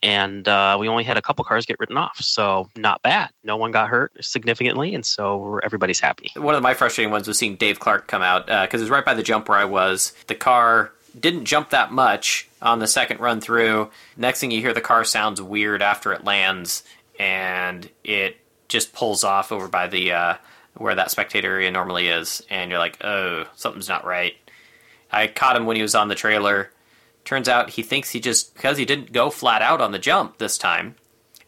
and uh, we only had a couple cars get written off, so not bad. No one got hurt significantly, and so everybody's happy. One of my frustrating ones was seeing Dave Clark come out because it was right by the jump where I was. The car didn't jump that much on the second run through. Next thing you hear, the car sounds weird after it lands, and it just pulls off over by the uh, where that spectator area normally is, and you're like, oh, something's not right. I caught him when he was on the trailer. Turns out he thinks he just because he didn't go flat out on the jump this time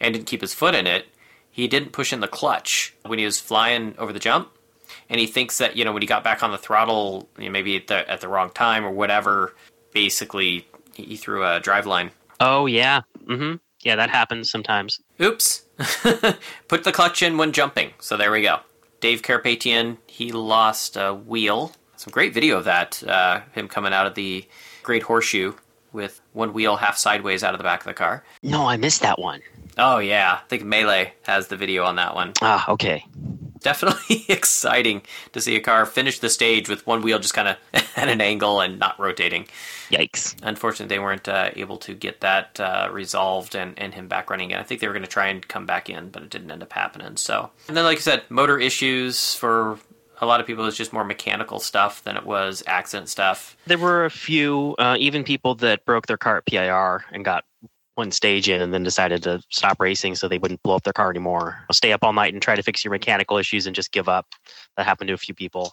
and didn't keep his foot in it, he didn't push in the clutch when he was flying over the jump and he thinks that you know when he got back on the throttle, you know, maybe at the at the wrong time or whatever. Basically, he threw a drive line. Oh yeah, mm-hmm. yeah, that happens sometimes. Oops! Put the clutch in when jumping. So there we go. Dave Carpathian, he lost a wheel. Some great video of that. Uh, him coming out of the Great Horseshoe with one wheel half sideways out of the back of the car. No, I missed that one. Oh yeah, I think Melee has the video on that one. Ah, okay. Definitely exciting to see a car finish the stage with one wheel just kind of at an angle and not rotating. Yikes. Unfortunately, they weren't uh, able to get that uh, resolved and, and him back running again. I think they were going to try and come back in, but it didn't end up happening. So, and then like I said, motor issues for a lot of people is just more mechanical stuff than it was accident stuff. There were a few, uh, even people that broke their car at PIR and got one stage in and then decided to stop racing so they wouldn't blow up their car anymore. Stay up all night and try to fix your mechanical issues and just give up. That happened to a few people.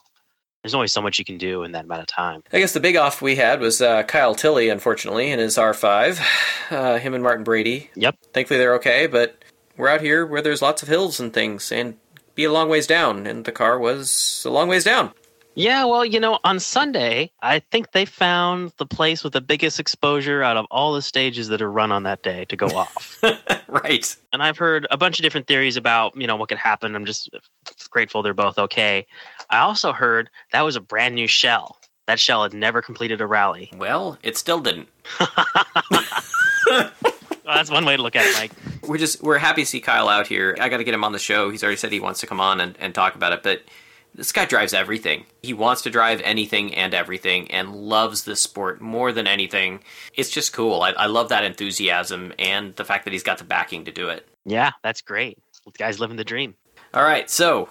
There's only so much you can do in that amount of time. I guess the big off we had was uh, Kyle Tilley, unfortunately, in his R5. Uh, him and Martin Brady. Yep. Thankfully, they're okay, but we're out here where there's lots of hills and things, and be a long ways down, and the car was a long ways down. Yeah, well, you know, on Sunday, I think they found the place with the biggest exposure out of all the stages that are run on that day to go off. right. and I've heard a bunch of different theories about, you know, what could happen. I'm just grateful they're both okay. I also heard that was a brand new shell. That shell had never completed a rally. Well, it still didn't. Well, that's one way to look at it, Mike. We're just we're happy to see Kyle out here. I got to get him on the show. He's already said he wants to come on and, and talk about it, but this guy drives everything. He wants to drive anything and everything and loves this sport more than anything. It's just cool. I, I love that enthusiasm and the fact that he's got the backing to do it. Yeah, that's great. The guy's living the dream. All right, so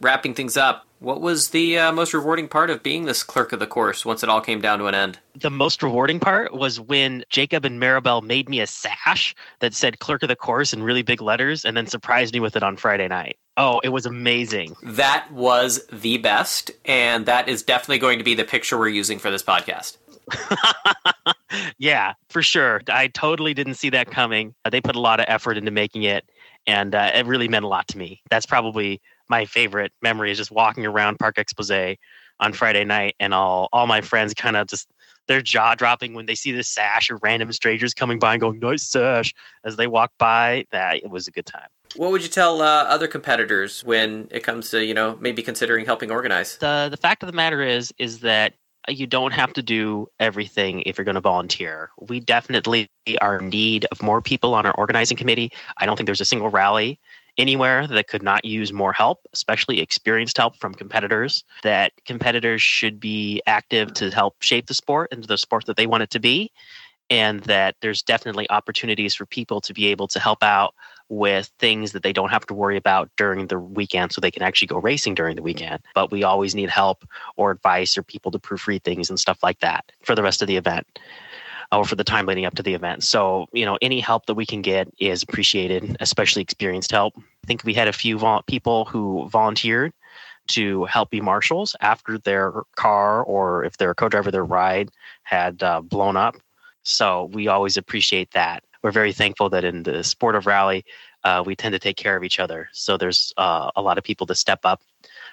wrapping things up, what was the uh, most rewarding part of being this clerk of the course once it all came down to an end? The most rewarding part was when Jacob and Maribel made me a sash that said clerk of the course in really big letters and then surprised me with it on Friday night. Oh, it was amazing. That was the best, and that is definitely going to be the picture we're using for this podcast. yeah, for sure. I totally didn't see that coming. They put a lot of effort into making it, and uh, it really meant a lot to me. That's probably my favorite memory is just walking around Parc Expose on Friday night, and all all my friends kind of just their jaw dropping when they see this sash or random strangers coming by and going nice sash as they walk by. That it was a good time. What would you tell uh, other competitors when it comes to you know maybe considering helping organize? the the fact of the matter is is that you don't have to do everything if you're going to volunteer. We definitely are in need of more people on our organizing committee. I don't think there's a single rally anywhere that could not use more help, especially experienced help from competitors. That competitors should be active to help shape the sport into the sport that they want it to be. And that there's definitely opportunities for people to be able to help out with things that they don't have to worry about during the weekend so they can actually go racing during the weekend. But we always need help or advice or people to proofread things and stuff like that for the rest of the event or for the time leading up to the event. So, you know, any help that we can get is appreciated, especially experienced help. I think we had a few vol- people who volunteered to help be marshals after their car or if they're a co-driver their ride had uh, blown up. So we always appreciate that. We're very thankful that in the sport of rally, uh, we tend to take care of each other. So there's uh, a lot of people to step up,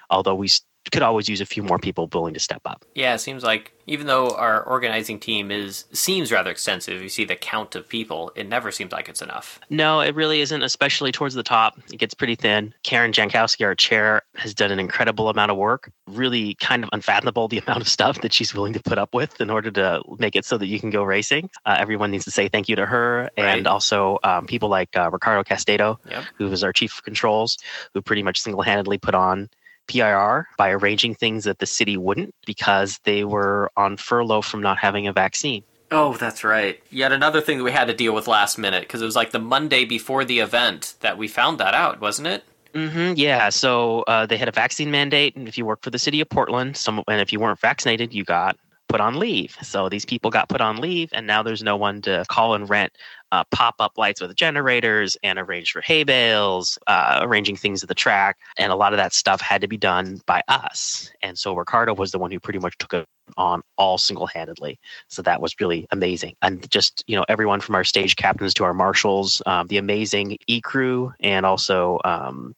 although we could always use a few more people willing to step up. Yeah, it seems like even though our organizing team is seems rather extensive, you see the count of people, it never seems like it's enough. No, it really isn't, especially towards the top. It gets pretty thin. Karen Jankowski, our chair, has done an incredible amount of work. Really kind of unfathomable the amount of stuff that she's willing to put up with in order to make it so that you can go racing. Uh, everyone needs to say thank you to her. Right. And also um, people like uh, Ricardo Castedo, Yep. who was our chief of controls, who pretty much single handedly put on PIR by arranging things that the city wouldn't because they were on furlough from not having a vaccine. Oh, that's right. Yet another thing that we had to deal with last minute because it was like the Monday before the event that we found that out, wasn't it? Mm-hmm, yeah, so uh, they had a vaccine mandate, and if you work for the city of Portland, some and if you weren't vaccinated, you got put on leave. So these people got put on leave, and now there's no one to call and rent uh, pop-up lights with generators and arrange for hay bales, uh, arranging things at the track, and a lot of that stuff had to be done by us. And so Ricardo was the one who pretty much took it on all single-handedly. So that was really amazing. And just you know, everyone from our stage captains to our marshals, um, the amazing E crew, and also. Um,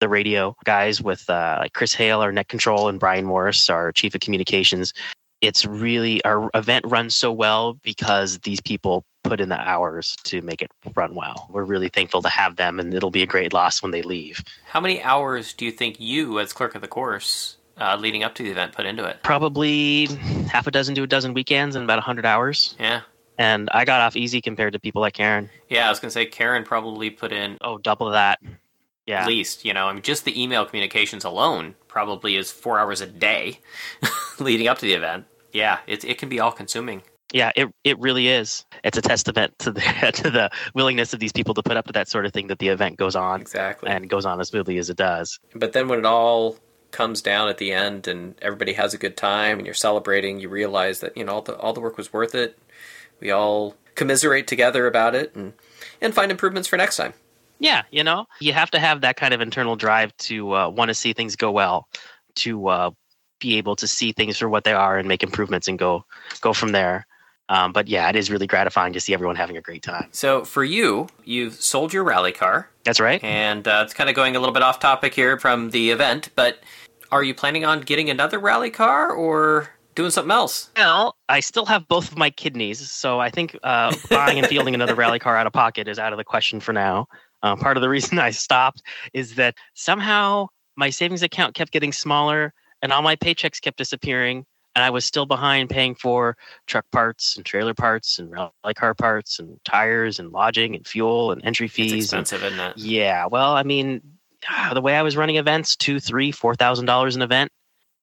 the radio guys with uh, Chris Hale, our net control, and Brian Morris, our chief of communications. It's really our event runs so well because these people put in the hours to make it run well. We're really thankful to have them, and it'll be a great loss when they leave. How many hours do you think you, as clerk of the course, uh, leading up to the event, put into it? Probably half a dozen to a dozen weekends and about 100 hours. Yeah. And I got off easy compared to people like Karen. Yeah, I was going to say Karen probably put in Oh, double that. Yeah. at least, you know, I mean, just the email communications alone probably is four hours a day leading up to the event. Yeah, it, it can be all consuming. Yeah, it it really is. It's a testament to the to the willingness of these people to put up with that sort of thing that the event goes on Exactly. and goes on as smoothly as it does. But then when it all comes down at the end and everybody has a good time and you're celebrating, you realize that, you know, all the, all the work was worth it. We all commiserate together about it and, and find improvements for next time. Yeah, you know, you have to have that kind of internal drive to uh, want to see things go well, to uh, be able to see things for what they are and make improvements and go go from there. Um, but yeah, it is really gratifying to see everyone having a great time. So for you, you've sold your rally car That's right. and uh, it's kind of going a little bit off topic here from the event, but Are you planning on getting another rally car or doing something else? Well, I still have both of my kidneys, so I think uh, buying and fielding another rally car out of pocket is out of the question for now. Uh, part of the reason I stopped is that somehow my savings account kept getting smaller and all my paychecks kept disappearing. And I was still behind paying for truck parts and trailer parts and rally car parts and tires and lodging and fuel and entry It's fees. and- expensive, isn't it? yeah, well, I mean, the way I was running events, two, three, four thousand dollars an event,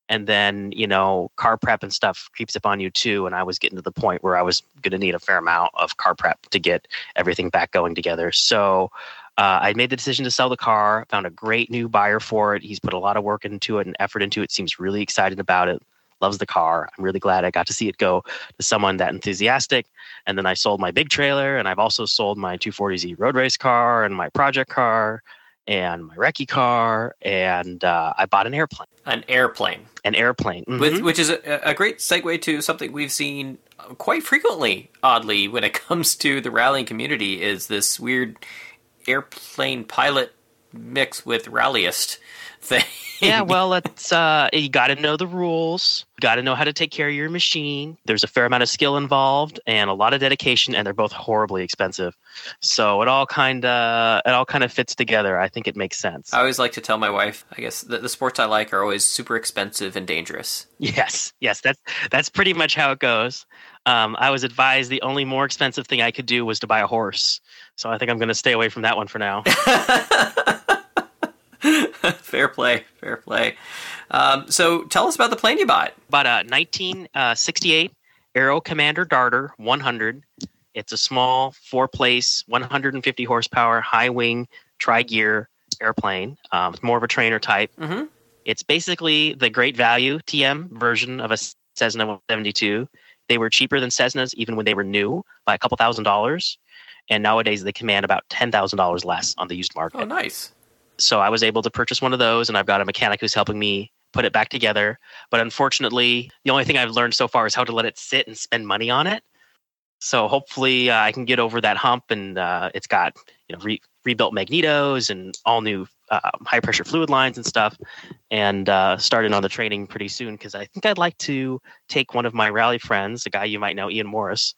and then you know, car prep and stuff creeps up on you too. And I was getting to the point where I was going to need a fair amount of car prep to get everything back going together. So uh, I made the decision to sell the car. Found a great new buyer for it. He's put a lot of work into it and effort into it. Seems really excited about it. Loves the car. I'm really glad I got to see it go to someone that enthusiastic. And then I sold my big trailer, and I've also sold my 240Z road race car and my project car and my recce car, and uh, I bought an airplane. An airplane, An airplane. with, Mhm. which is a, a great segue to something we've seen quite frequently, oddly, when it comes to the rallying community, is this weird airplane pilot mix with rallyist thing. yeah, well, it's uh, you got to know the rules. You got to know how to take care of your machine. There's a fair amount of skill involved and a lot of dedication, and they're both horribly expensive. So it all kind of it all kind of fits together. I think it makes sense. I always like to tell my wife, I guess the, the sports I like are always super expensive and dangerous. Yes, yes, that's that's pretty much how it goes. Um, I was advised the only more expensive thing I could do was to buy a horse. So I think I'm going to stay away from that one for now. fair play, fair play. Um, so tell us about the plane you bought. Bought a 1968 Aero Commander Darter 100. It's a small four-place, 150 horsepower, high-wing, tri-gear airplane. Um, it's more of a trainer type. Mhm. It's basically the great value TM version of a Cessna 172. They were cheaper than Cessnas even when they were new by a couple thousand dollars. And nowadays they command about $10,000 less on the used market. Oh, nice. so I was able to purchase one of those, and I've got a mechanic who's helping me put it back together. But unfortunately, the only thing I've learned so far is how to let it sit and spend money on it. So hopefully, uh, I can get over that hump, and uh, it's got you know re- rebuilt magnetos and all new uh, high pressure fluid lines and stuff, and uh, started on the training pretty soon because I think I'd like to take one of my rally friends, a guy you might know, Ian Morris,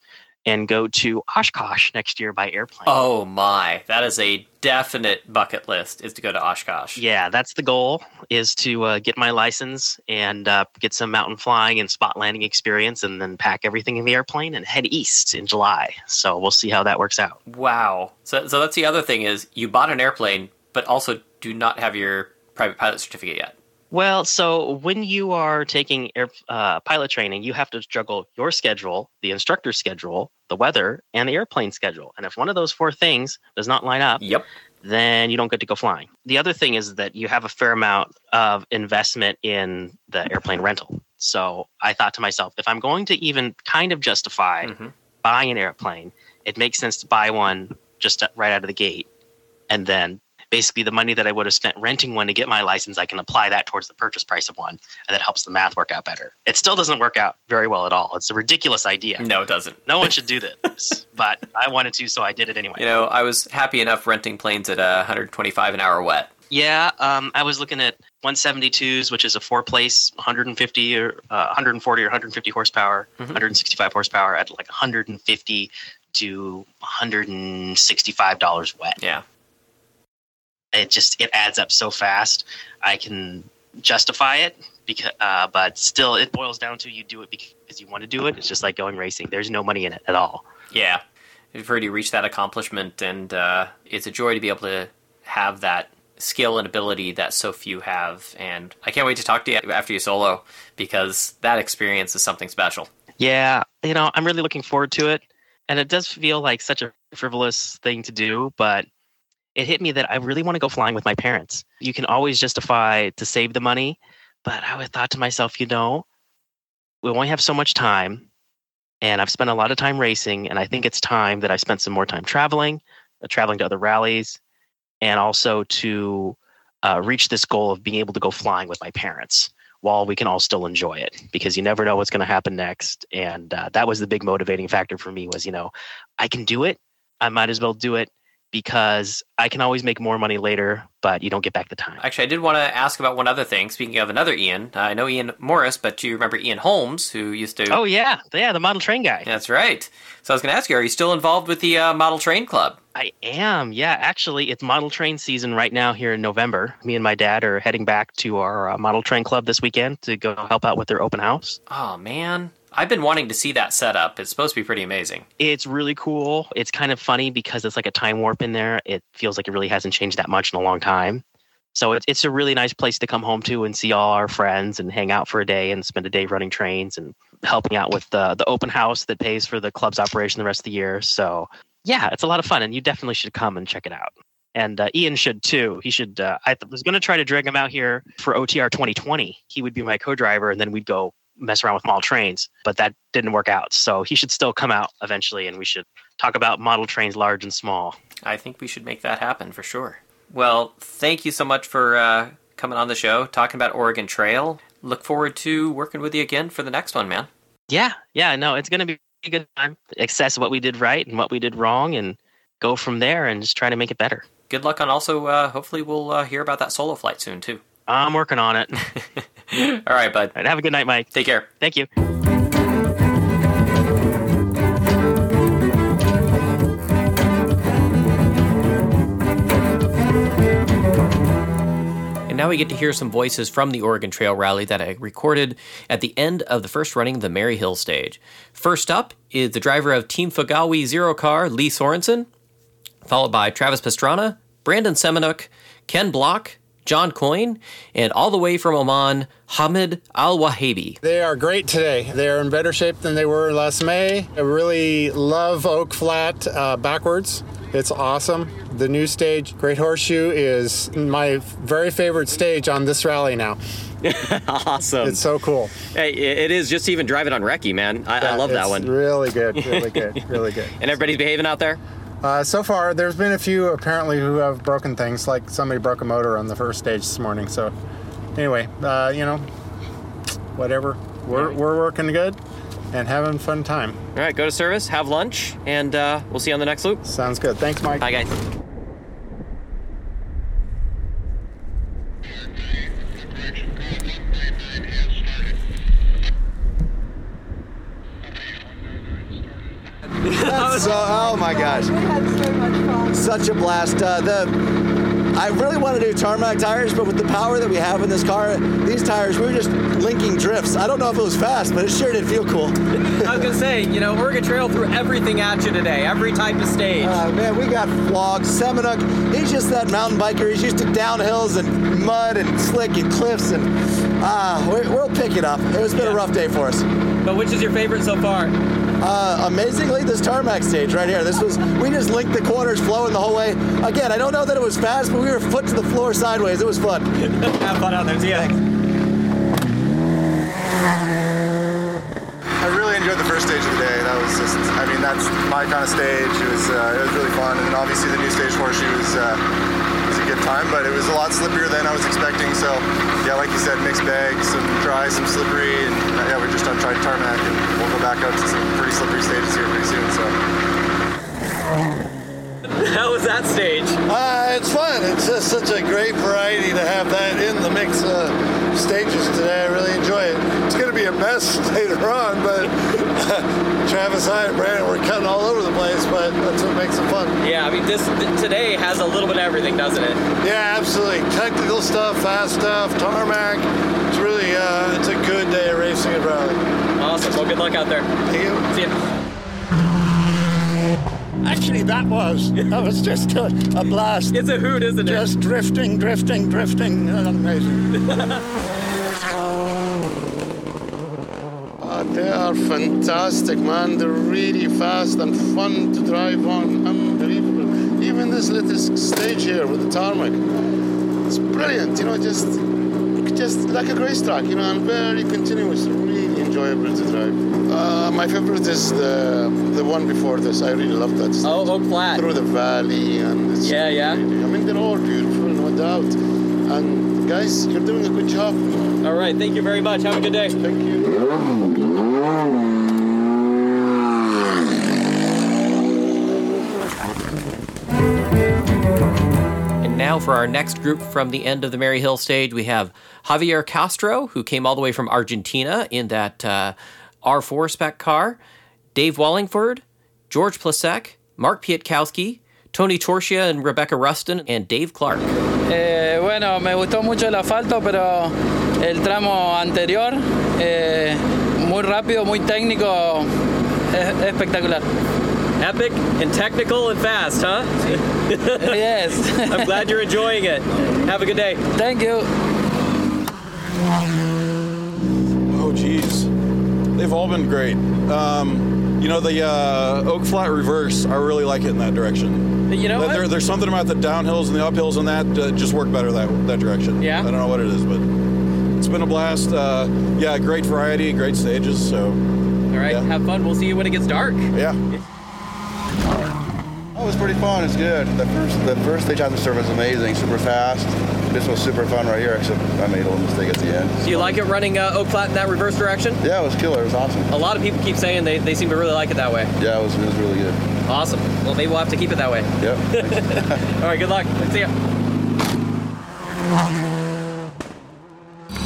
and go to Oshkosh next year by airplane. Oh my, that is a definite bucket list. Is to go to Oshkosh. Yeah, that's the goal is to uh, get my license and uh, get some mountain flying and spot landing experience and then pack everything in the airplane and head east in July. So we'll see how that works out. Wow. So, so that's the other thing is you bought an airplane, but also do not have your private pilot certificate yet. Well, so when you are taking air, uh, pilot training, you have to juggle your schedule, the instructor's schedule, the weather, and the airplane schedule. And if one of those four things does not line up, Yep. then you don't get to go flying. The other thing is that you have a fair amount of investment in the airplane rental. So I thought to myself, if I'm going to even kind of justify Mhm. buying an airplane, it makes sense to buy one just right out of the gate. And then basically the money that I would have spent renting one to get my license, I can apply that towards the purchase price of one. And that helps the math work out better. It still doesn't work out very well at all. It's a ridiculous idea. No, it doesn't. No one should do this, but I wanted to, so I did it anyway. You know, I was happy enough renting planes at uh, 125 an hour wet. Yeah, um, I was looking at 172s, which is a four place, 150 or uh, 140 or 150 horsepower, Mhm. 165 horsepower at like 150 to 165 dollars wet. Yeah. It just it adds up so fast. I can justify it because, uh, but still, it boils down to you do it because you want to do it. It's just like going racing. There's no money in it at all. Yeah. You've already reached that accomplishment, and uh, it's a joy to be able to have that skill and ability that so few have. And I can't wait to talk to you after you solo because that experience is something special. Yeah, you know, I'm really looking forward to it. And it does feel like such a frivolous thing to do, but it hit me that I really want to go flying with my parents. You can always justify to save the money, but I thought to myself, you know, we only have so much time, and I've spent a lot of time racing, and I think it's time that I spent some more time traveling, uh, traveling to other rallies, and also to uh, reach this goal of being able to go flying with my parents while we can all still enjoy it because you never know what's going to happen next and uh, that was the big motivating factor for me was you know i can do it i might as well do it because I can always make more money later, but you don't get back the time. Actually, I did want to ask about one other thing. Speaking of another Ian, uh, I know Ian Morris, but do you remember Ian Holmes, who used to? Oh yeah, yeah, the model train guy. That's right. So I was going to ask you, are you still involved with the uh, Model Train Club? I am. Yeah, actually, it's model train season right now here in November. Me and my dad are heading back to our uh, model train club this weekend to go help out with their open house. Oh man, I've been wanting to see that setup. It's supposed to be pretty amazing. It's really cool. It's kind of funny because it's like a time warp in there. It feels like it really hasn't changed that much in a long time. So it's it's a really nice place to come home to and see all our friends and hang out for a day and spend a day running trains and helping out with the the open house that pays for the club's operation the rest of the year. So yeah, it's a lot of fun, and you definitely should come and check it out. And uh, Ian should too. He should. Uh, I was going to try to drag him out here for OTR 2020. He would be my co-driver, and then we'd go mess around with model trains. But that didn't work out. So he should still come out eventually, and we should talk about model trains, large and small. I think we should make that happen for sure. Well, thank you so much for uh, coming on the show, talking about Oregon Trail. Look forward to working with you again for the next one, man. Yeah, yeah, no, it's going to be a good time. Assess what we did right and what we did wrong, and go from there and just try to make it better. Good luck on also, uh, hopefully, we'll uh, hear about that solo flight soon, too. I'm working on it. All right, bud. All right, have a good night, Mike. Take care. Thank you. And now we get to hear some voices from the Oregon Trail Rally that I recorded at the end of the first running of the Maryhill stage. First up is the driver of Team Fagawi Zero Car, Lee Sorensen, followed by Travis Pastrana, Brandon Semenuk, Ken Block, John Coyne, and all the way from Oman, Hamid Al Wahaibi. They are great today. They are in better shape than they were last May. I really love Oak Flat uh, backwards. It's awesome. The new stage, Great Horseshoe, is my very favorite stage on this rally now. awesome. It's so cool. Hey, it is just even driving on Recce, man. I, I love that one. Really good, really good, really good. And everybody's behaving out there? Uh, so far, there's been a few apparently who have broken things, like somebody broke a motor on the first stage this morning. So, anyway, uh, you know, whatever. We're, we're working good and having fun time. All right, go to service, have lunch, and uh, we'll see you on the next loop. Sounds good. Thanks, Mike. Bye, guys. So, oh my gosh, We had so much fun. such a blast. Uh, the I really want to do tarmac tires, but with the power that we have in this car, these tires, we were just linking drifts. I don't know if it was fast, but it sure did feel cool. I was gonna say, you know, Oregon Trail threw everything at you today, every type of stage. Uh, man, we got flogged. Semenuk, he's just that mountain biker. He's used to downhills and mud and slick and cliffs, and ah, we we'll pick it up. It's been a rough day for us. but which is your favorite so far? Uh, amazingly, this tarmac stage right here. This was we just linked the corners, flowing the whole way. Again, I don't know that it was fast, but we were foot to the floor sideways. It was fun. Have fun out there. See ya. I really enjoyed the first stage of the day. That was just, I mean, that's my kind of stage. It was, uh, it was really fun. And then obviously the new stage horseshoe was, uh, was a good time, but it was a lot slippier than I was expecting. So, yeah, like you said, mixed bag, some dry, some slippery. And uh, yeah, we're just on tried tarmac and we'll go back up to some pretty slippery stages here pretty soon. So. How was that stage? Uh, it's fun. It's just such a great variety to have that in the mix uh, stages today. I really enjoy it. It's going to be a mess later on, but Travis, I, and Brandon, we're cutting all over the place, but that's what makes it fun. Yeah, I mean, this th- today has a little bit of everything, doesn't it? Yeah, absolutely. Technical stuff, fast stuff, tarmac. It's really, uh, it's a good day of racing at Raleigh. Awesome. Well, good luck out there. Thank you. See ya. Actually, that was that was just a, a blast. It's a hoot, isn't it? Just drifting, drifting, drifting. Amazing. They are fantastic, man. They're really fast and fun to drive on. Unbelievable. Even this little stage here with the tarmac, it's brilliant. You know, just just like a racetrack. You know, and very continuous. Really enjoyable to drive. Uh, my favorite is the the one before this. I really love that. Stage. Oh. Oak Flat. Through the valley and it's Yeah, yeah. really- I mean, they're all beautiful, no doubt. And guys, you're doing a good job. All right. Thank you very much. Have a good day. Thank you. For our next group from the end of the Maryhill stage, we have Javier Castro, who came all the way from Argentina in that uh, R4 spec car, Dave Wallingford, George Plasek, Mark Pietkowski, Tony Torsia and Rebecca Rustin, and Dave Clark. Eh, bueno, me gustó mucho el asfalto, pero el tramo anterior, eh, muy rápido, muy técnico, es espectacular. Epic and technical and fast, huh? yes. I'm glad you're enjoying it. Have a good day. Thank you. Oh, geez. They've all been great. Um, you know, the uh, Oak Flat reverse, I really like it in that direction. You know There- there's something about the downhills and the uphills and that uh, just work better that that direction. Yeah? I don't know what it is, but it's been a blast. Uh, yeah, great variety, great stages. So, All right, have fun. We'll see you when it gets dark. yeah. Oh, it was pretty fun. It's good. The first the first stage on the surface was amazing, super fast. This was super fun right here, except I made a little mistake at the end. Do you like it running uh, Oak Flat in that reverse direction? Yeah, it was killer. It was awesome. A lot of people keep saying they, they seem to really like it that way. Yeah, it was, it was really good. Awesome. Well, maybe we'll have to keep it that way. Yep. All right, good luck. See ya.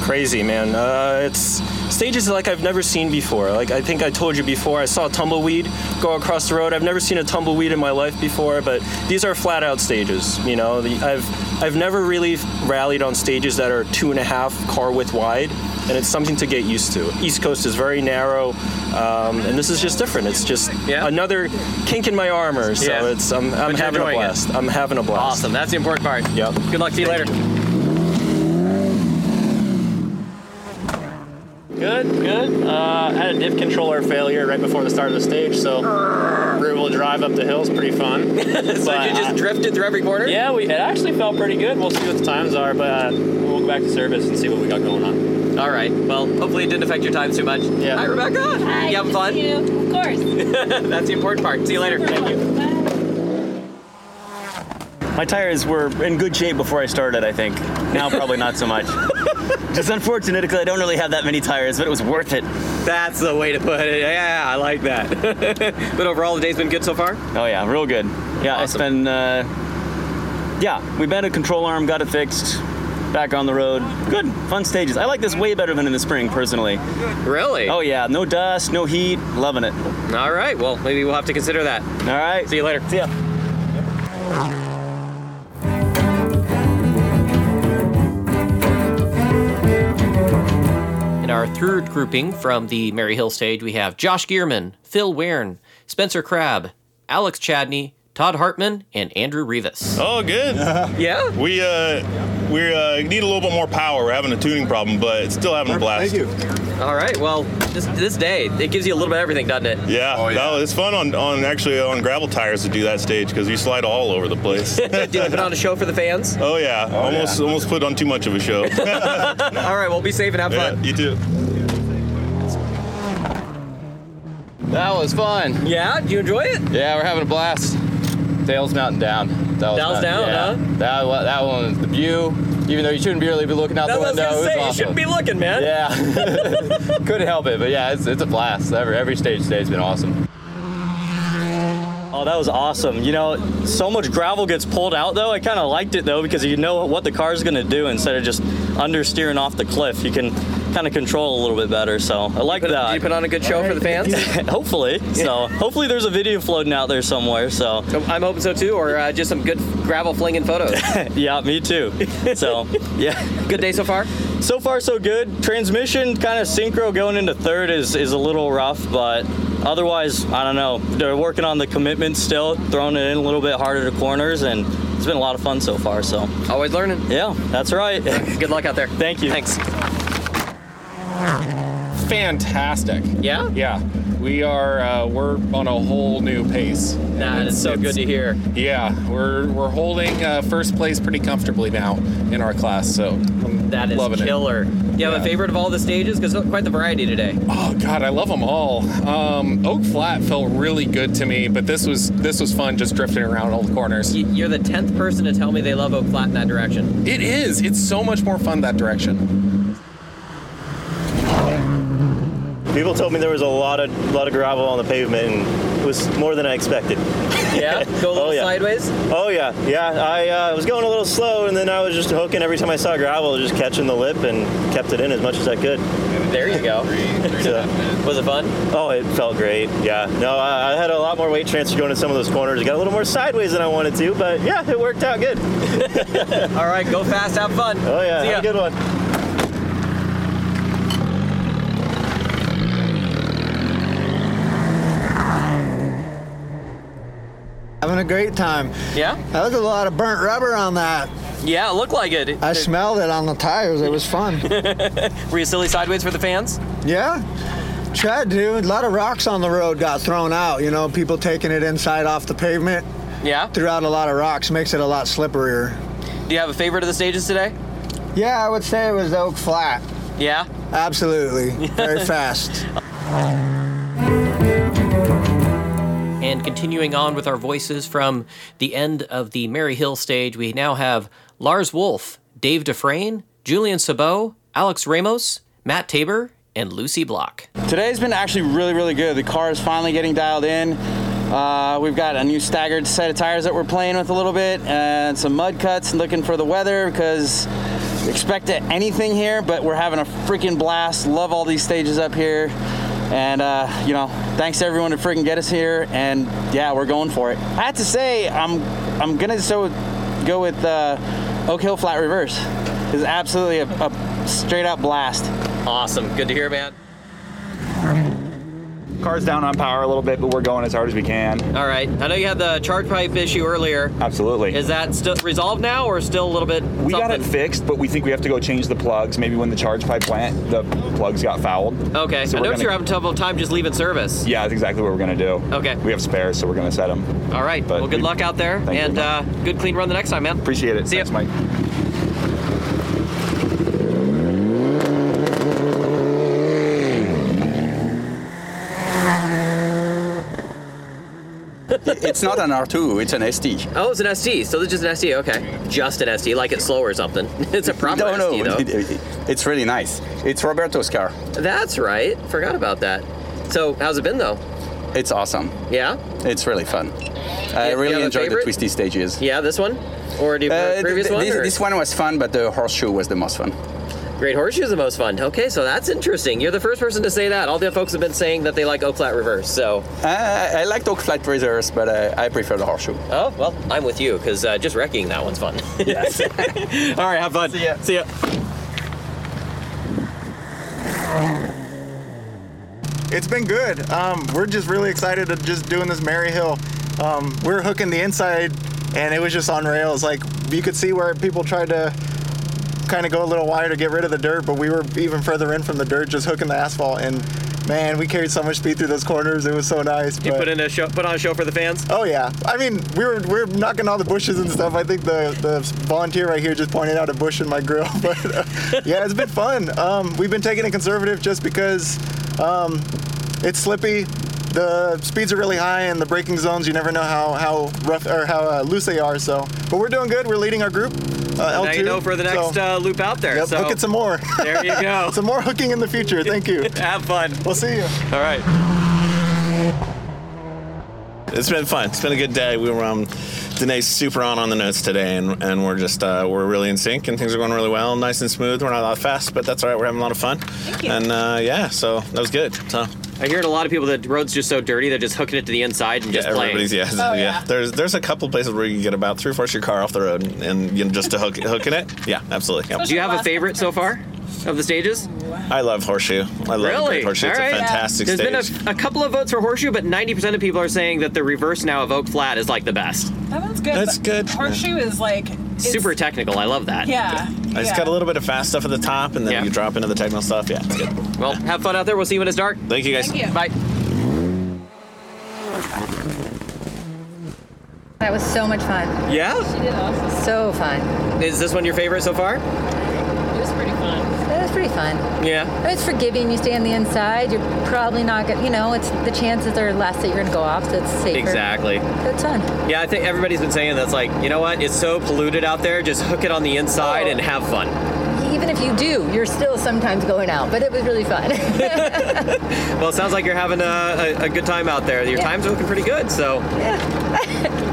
crazy, man. Uh, it's stages like I've never seen before. Like I think I told you before, I saw a tumbleweed go across the road. I've never seen a tumbleweed in my life before, but these are flat out stages. You know, the, I've I've never really rallied on stages that are two and a half car width wide, and it's something to get used to. East Coast is very narrow, um, and this is just different. It's just another kink in my armor. So Yeah. it's I'm, I'm having a enjoying it. blast. I'm having a blast. Awesome. That's the important part. Yep. Good luck. See you later. Good, good. Uh, had a diff controller failure right before the start of the stage, so we were able to drive up the hills pretty fun. so you just drifted through every corner? Yeah, we it actually felt pretty good. We'll see what the times are, but uh, we'll go back to service and see what we got going on. All right. Well, hopefully it didn't affect your time too much. Yeah. Hi, Rebecca. Hi, you having fun? You. Of course. That's the important part. See you later. Thank you. My tires were in good shape before I started, I think. Now, probably not so much. Just unfortunate because I don't really have that many tires, but it was worth it. That's the way to put it. Yeah, I like that. but overall, the day's been good so far? Oh, yeah, real good. Yeah, it's been, uh, yeah, we bent a control arm, got it fixed, back on the road. Good, fun stages. I like this way better than in the spring, personally. Really? Oh, yeah, no dust, no heat, loving it. All right. Well, maybe we'll have to consider that. All right. See you later. See ya. In our third grouping from the Maryhill stage, we have Josh Gearman, Phil Wairn, Spencer Crabb, Alex Chadney, Todd Hartman, and Andrew Rivas. Oh, good. yeah. We uh, we uh, need a little bit more power. We're having a tuning problem, but it's still having a blast. Thank you. All right. Well, this, this day, it gives you a little bit of everything, doesn't it? Yeah, Oh No, it's fun on, on actually on gravel tires to do that stage because you slide all over the place. Did you put on a show for the fans? Oh yeah, almost yeah. almost put on too much of a show. All right. Well, be safe and have Yeah, fun. you too. That was fun. Yeah? do you enjoy it? Yeah, we're having a blast. Dalles Mountain down. That was Dalles fun. down, yeah. huh? That, wa- that one, the view, even though you shouldn't be really be looking out That's the I was window. gonna it was say, you shouldn't be looking, man. Yeah. Couldn't help it, but yeah, it's, it's a blast. Every, every stage today's been awesome. Oh, that was awesome. You know, so much gravel gets pulled out though. I kind of liked it though because you know what the car's going to do instead of just understeering off the cliff. You can kind of control a little bit better. So I like that. Did you put on a good show for the fans? hopefully. So hopefully there's a video floating out there somewhere. So I'm hoping so too, or uh, just some good gravel flinging photos. yeah, me too. So yeah, good day so far. So far so good. Transmission kind of synchro going into third is is a little rough, but otherwise I don't know. They're working on the commitment still, throwing it in a little bit harder to corners, and it's been a lot of fun so far. So always learning. Yeah, that's right. good luck out there. Thank you. Thanks. Fantastic. Yeah? Yeah. We are uh, we're on a whole new pace. That is so good to hear. Yeah, we're we're holding uh, first place pretty comfortably now in our class. So I'm That is loving killer. Do you have a favorite of all the stages? Because quite the variety today. Oh God, I love them all. Um, Oak Flat felt really good to me, but this was this was fun just drifting around all the corners. You're the tenth person to tell me they love Oak Flat in that direction. It is. It's so much more fun that direction. People told me there was a lot of lot of gravel on the pavement, and it was more than I expected. Yeah, go a little oh, yeah. sideways. Oh yeah, yeah. I uh, was going a little slow, and then I was just hooking every time I saw gravel, just catching the lip and kept it in as much as I could. There you go. So- Was it fun? Oh, it felt great. Yeah. No, I, I had a lot more weight transfer going in some of those corners. It got a little more sideways than I wanted to, but yeah, it worked out good. All right, go fast, have fun. Oh yeah, See have a good one. Having a great time. Yeah? That was a lot of burnt rubber on that. Yeah, it looked like it. I smelled it on the tires. It was fun. Were you silly sideways for the fans? yeah. Tried to. A lot of rocks on the road got thrown out. You know, people taking it inside off the pavement. Yeah. Threw out a lot of rocks. Makes it a lot slipperier. Do you have a favorite of the stages today? Yeah, I would say it was the Oak Flat. Yeah. Absolutely. Very fast. And continuing on with our voices from the end of the Maryhill stage, we now have Lars Wolf, Dave Dufresne, Julian Sabot, Alex Ramos, Matt Tabor, and Lucy Block. Today's been actually really, really good. The car is finally getting dialed in. Uh, we've got a new staggered set of tires that we're playing with a little bit, and some mud cuts, and looking for the weather because expect anything here, but we're having a freaking blast. Love all these stages up here, and uh, you know, thanks to everyone to freaking get us here. And yeah, we're going for it. I have to say, I'm I'm gonna so go with uh, Oak Hill Flat Reverse. It's absolutely a, a straight up blast. Awesome. Good to hear, man. Car's down on power a little bit, but we're going as hard as we can. All right. I know you had the charge pipe issue earlier. Absolutely. Is that still resolved now, or still a little bit? We got it fixed, but we think we have to go change the plugs. Maybe when the charge pipe went, the plugs got fouled. Okay. So I noticed gonna- you're having trouble time just leaving service. Yeah, that's exactly what we're gonna do. Okay. We have spares, so we're gonna set them. All right. But well, good we- luck out there, Thank you. and uh, good clean run the next time, man. Appreciate it. See Thanks, ya. Mike. It's not an R2, it's an SD. Oh, it's an SD. So it's just an SD. Okay. Just an SD, like it's slow or something. it's a proper no, ST no, though. it- it- it's really nice. It's Roberto's car. That's right. Forgot about that. So how's it been though? It's awesome. Yeah. It's really fun. you I really enjoyed the twisty stages. Yeah, this one, or do you Uh, the previous th- one? this, this one was fun, but the horseshoe was the most fun. Great Horseshoe is the most fun. Okay, so that's interesting. You're the first person to say that. All the folks have been saying that they like Oak Flat Reverse. So, I, I like Oak Flat Reverse, but uh, I prefer the horseshoe. oh well, I'm with you because uh, just wrecking that one's fun. Yes. All right, have fun. See ya. See ya. It's been good. Um, we're just really excited to just doing this Maryhill. Um, We're hooking the inside, and it was just on rails. Like you could see where people tried to kind of go a little wider to get rid of the dirt, but we were even further in from the dirt, just hooking the asphalt. And man, we carried so much speed through those corners. It was so nice. You but- put in a show, put on a show for the fans. Oh yeah, I mean we were we were knocking all the bushes and stuff. I think the the volunteer right here just pointed out a bush in my grill, but uh, yeah, it's been fun. Um, we've been taking it conservative just because um, it's slippy. The speeds are really high, and the braking zones you never know how how rough or how uh, loose they are. So, but we're doing good. We're leading our group. Uh, now L2, you know for the next so- uh, loop out there. Yep, so hook it some more. There you go. some more hooking in the future. Thank you. Have fun. We'll see you. All right. It's been fun. It's been a good day. We were um, Danae's super on on the notes today, and, and we're just uh, we're really in sync, and things are going really well, nice and smooth. We're not that fast, but that's all right. We're having a lot of fun. Thank you. And uh, yeah, so that was good. So I hear a lot of people that the road's just so dirty they're just hooking it to the inside and yeah, just playing. everybody's yeah, Oh, yeah. There's there's a couple places where you can get about three fourths of your car off the road, and, and you know, just to hook hooking it. Yeah, absolutely. Yep. Do you have a favorite so far of the stages? I love horseshoe. I love really? Great horseshoe. All It's right. a fantastic There's stage. been a, a couple of votes for Horseshoe, but 90% of people are saying that the reverse now of Oak Flat is like the best. That one's good. That's good. Horseshoe is like Super technical. I love that. Yeah. It's yeah. got a little bit of fast stuff at the top, and then you drop into the technical stuff. Yeah, it's good. Well, have fun out there. We'll see you when it's dark. Thank you guys. Thank you. Bye. That was so much fun. Yeah? She did awesome. So fun. Is this one your favorite so far? It was pretty fun. Pretty fun. Yeah. It's forgiving. You stay on the inside. You're probably not gonna, you know, it's the chances are less that you're gonna go off, so it's safer. Exactly. It's fun. Yeah, I think everybody's been saying that's like, you know what? It's so polluted out there. Just hook it on the inside oh. and have fun. Even if you do, you're still sometimes going out. But it was really fun. Well, it sounds like you're having a, a, a good time out there. Your Yeah. times are looking pretty good, so. Yeah.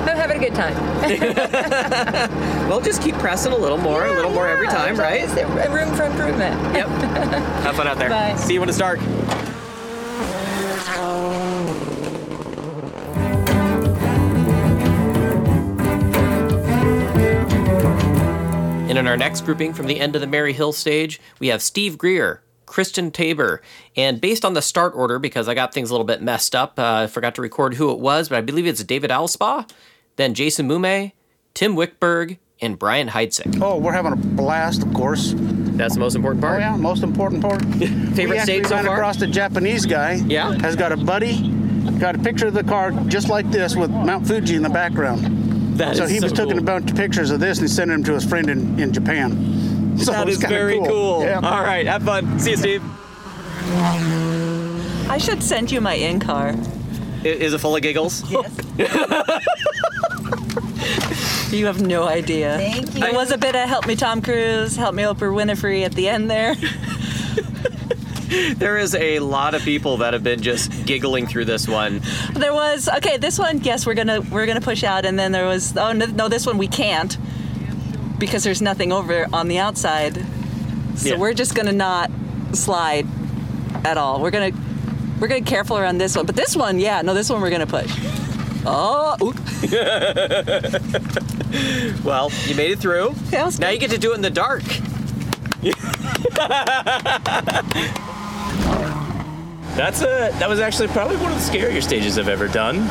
I'm having a good time. well, just keep pressing a little more, a little more every time, right? Room for improvement? Yep. Have fun out there. Bye. See you when it's dark. And in our next grouping from the end of the Maryhill stage, we have Steve Greer, Kristen Tabor. And based on the start order, because I got things a little bit messed up, uh, I forgot to record who it was, but I believe it's David Alspa, then Jason Mume, Tim Wickberg, and Brian Heidsieck. Oh, we're having a blast, of course. That's the most important part. Oh yeah, most important part. Favorite stage so ran far? across the Japanese guy. Yeah. Has got a buddy, got a picture of the car just like this with Mount Fuji in the background. That so is he so was taking a bunch of pictures of this and sending them to his friend in, in Japan. So that it's is very cool. Yeah. All right, have fun. See you, Steve. I should send you my in car. Is it full of giggles? Yes. you have no idea. Thank you. It was a bit of help me Tom Cruise, help me Oprah Winfrey at the end there. There is a lot of people that have been just giggling through this one. There was okay. This one, yes, we're gonna we're gonna push out, and then there was oh no, no this one we can't because there's nothing over on the outside. So Yeah. we're just gonna not slide at all. We're gonna we're gonna be careful around this one, but this one, yeah, no, this one we're gonna push. Oh, well, you made it through. now you get to do it in the dark. That's a that was actually probably one of the scarier stages I've ever done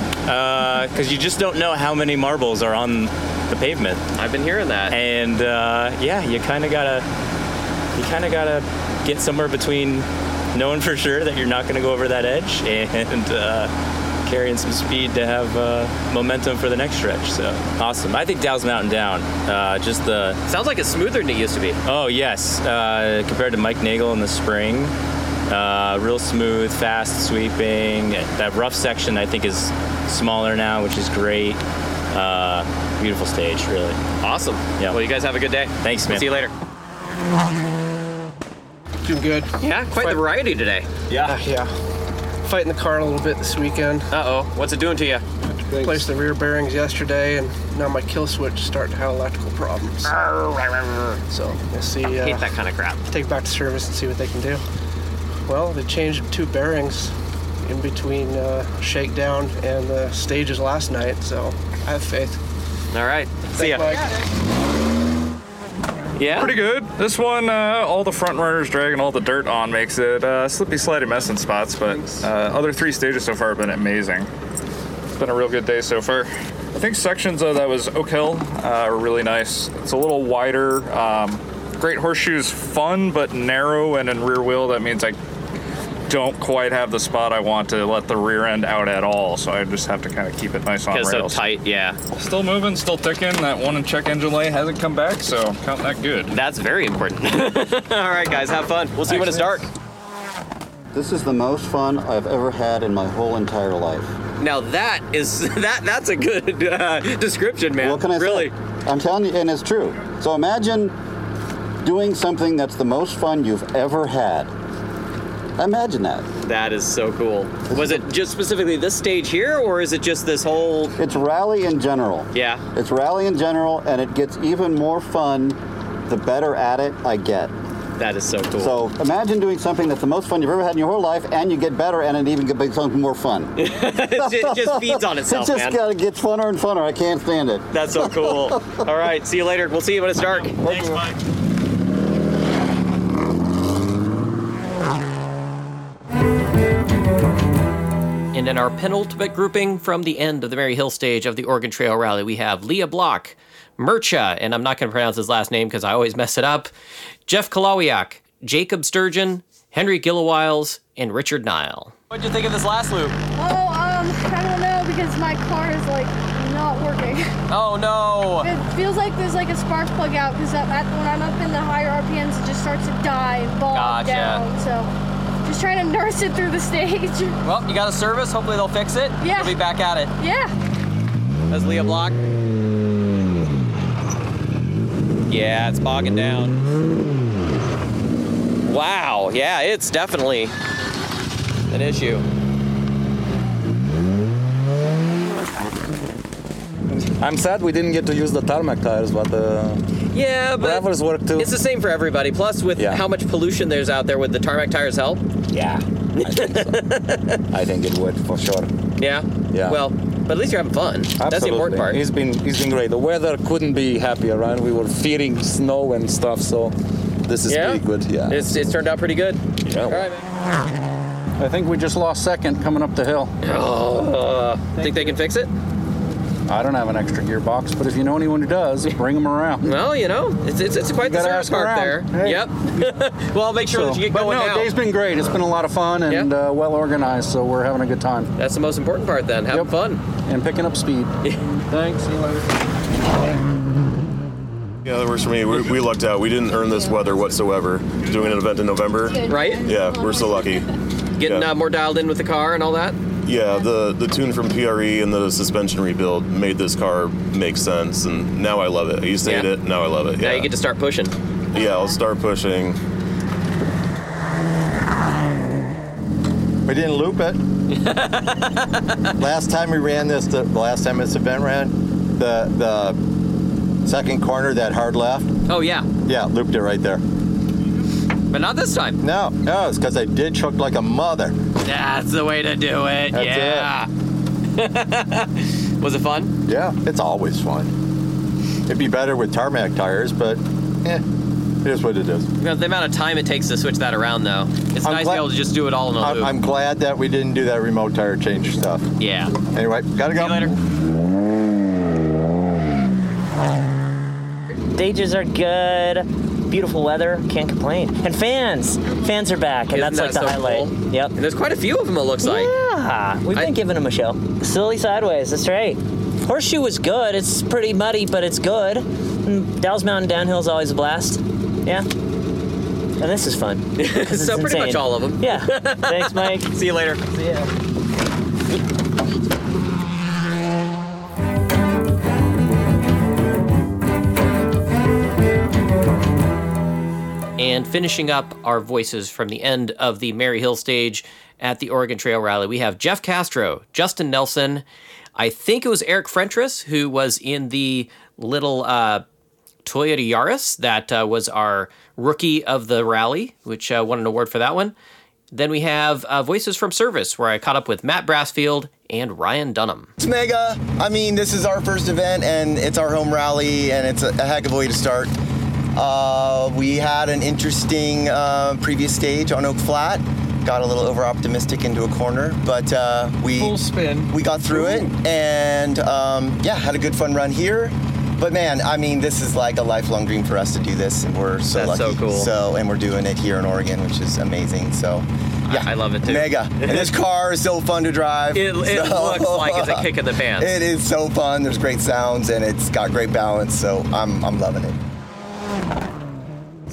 because you just don't know how many marbles are on the pavement. I've been hearing that, and uh, yeah, you kind of gotta you kind of gotta get somewhere between knowing for sure that you're not going to go over that edge and uh, carrying some speed to have uh, momentum for the next stretch. So awesome! I think Dalles Mountain Down. Uh, just the sounds like it's smoother than it used to be. Oh yes, uh, compared to Mike Nagel in the spring, uh, real smooth, fast sweeping. That rough section I think is smaller now, which is great. Uh, beautiful stage, really. Awesome. Yeah. Well, you guys have a good day. Thanks, man. See you later. Doing good. Yeah, quite the variety today. Yeah. yeah. Fighting the car a little bit this weekend. Uh oh. What's it doing to you? Placed the rear bearings yesterday, and now my kill switch is starting to have electrical problems. So we'll see. Uh, Hate that kind of crap. Take it back to service and see what they can do. Well, they changed two bearings in between uh, shakedown and the stages last night, so I have faith. All right. See ya. Yeah. Pretty good. This one, uh, all the front runners dragging all the dirt on makes it uh, slippy, slidey mess in spots, but uh, other three stages so far have been amazing. It's been a real good day so far. I think sections of that was Oak Hill uh, are really nice. It's a little wider. Um, Great Horseshoe's fun, but narrow and in rear wheel. That means I don't quite have the spot I want to let the rear end out at all, so I just have to kind of keep it nice on Because so rails. tight, yeah. Still moving, still ticking. That one and check engine light hasn't come back, so count that good. That's very important. All right, guys, have fun. We'll see you when it's dark. This is the most fun I've ever had in my whole entire life. Now that is that that's a good uh, description, man. What can I really? say? I'm telling you, and it's true. So imagine doing something that's the most fun you've ever had. Imagine that. That is so cool. Was it just specifically this stage here, or is it just this whole? It's rally in general. Yeah. It's rally in general, and it gets even more fun the better at it I get. That is so cool. So imagine doing something that's the most fun you've ever had in your whole life, and you get better, and it even becomes more fun. it just feeds on itself, it just man. gotta- gets funner and funner. I can't stand it. That's so cool. All right, see you later. We'll see you when it's dark. Thanks, Mike. And in our penultimate grouping from the end of the Maryhill stage of the Oregon Trail Rally, we have Leah Block, Murcha, and I'm not going to pronounce his last name because I always mess it up, Jeff Kalawiak, Jacob Sturgeon, Henry Gilliwiles, and Richard Nile. What'd you think of this last loop? Oh, um, I don't know because my car is like not working. Oh no! It feels like there's like a spark plug out because when I'm up in the higher RPMs, it just starts to die and bog Gotcha. down. So, just trying to nurse it through the stage. Well, you got a service. Hopefully they'll fix it. Yeah. We'll be back at it. Yeah. That's Leah Block. Yeah, it's bogging down. Wow. Yeah, it's definitely an issue. I'm sad we didn't get to use the tarmac tires, but uh, Yeah, but gravels work too. it's the same for everybody. Plus, with Yeah. how much pollution there's out there, would the tarmac tires help? Yeah. I think it would for sure. Yeah. Yeah. Well, but at least you're having fun. Absolutely. That's the important part. It's been he's been great. The weather couldn't be happier, right? We were fearing snow and stuff, so this is Yeah. pretty good. Yeah. It's it's turned out pretty good. Yeah. All right, man. I think we just lost second coming up the hill. Oh, think they can fix it? I don't have an extra gearbox, but if you know anyone who does, bring them around. Well, you know, it's it's, it's quite the Gotta service ask park around. there. Hey. Yep. well, I'll make sure that you get but going no, now. day's been great. It's been a lot of fun and uh, well organized, so we're having a good time. That's the most important part then, having fun. And picking up speed. Thanks. See you later. Yeah, that works for me. We, we lucked out. We didn't earn this weather whatsoever. Doing an event in November. Right? Yeah, we're so lucky. Getting Yeah. uh, more dialed in with the car and all that. Yeah, the the tune from PRE and the suspension rebuild made this car make sense, and now I love it. I used to hate Yeah. it, now I love it. Now Yeah. you get to start pushing. yeah, I'll start pushing. We didn't loop it. last time we ran this, the the last time this event ran, the the second corner, that hard left. Oh yeah. Yeah, looped it right there. But not this time. No, no, it's because I did choke like a mother. That's the way to do it. That's yeah. Was it fun? Yeah, it's always fun. It'd be better with tarmac tires, but eh, it is what it is. Well, the amount of time it takes to switch that around, though, it's I'm nice to be able to just do it all in a I'm, loop. I'm glad that we didn't do that remote tire change stuff. Yeah. Anyway, gotta go. later. Stages are good. Beautiful weather. Can't complain. And fans. Fans are back, and Isn't that's like that the so highlight. cool? Yep. And there's quite a few of them. It looks like. Yeah. We've been giving them a show. Silly sideways. That's right. Horseshoe was good. It's pretty muddy, but it's good. Mm, and Dalles Mountain downhill is always a blast. Yeah. And this is fun. so pretty much all of them. Yeah. Thanks, Mike. See you later. See ya. And finishing up our voices from the end of the Maryhill stage at the Oregon Trail Rally, we have Jeff Castro, Justin Nelson. I think it was Eric Frentress who was in the little uh, Toyota Yaris that uh, was our rookie of the rally, which uh, won an award for that one. Then we have uh, Voices from Service, where I caught up with Matt Brassfield and Ryan Dunham. It's mega. I mean, this is our first event, and it's our home rally, and it's a, a heck of a way to start. Uh, we had an interesting uh, previous stage on Oak Flat. Got a little over optimistic into a corner, but uh, we full spin. We got through it, and um, yeah, had a good fun run here. But man, I mean, this is like a lifelong dream for us to do this, and we're so That's so lucky. cool. So, and we're doing it here in Oregon, which is amazing. So, yeah, I love it too. Mega. And this car is so fun to drive. It, it So- looks like it's a kick in the pants. It is so fun. There's great sounds and it's got great balance. So I'm I'm loving it.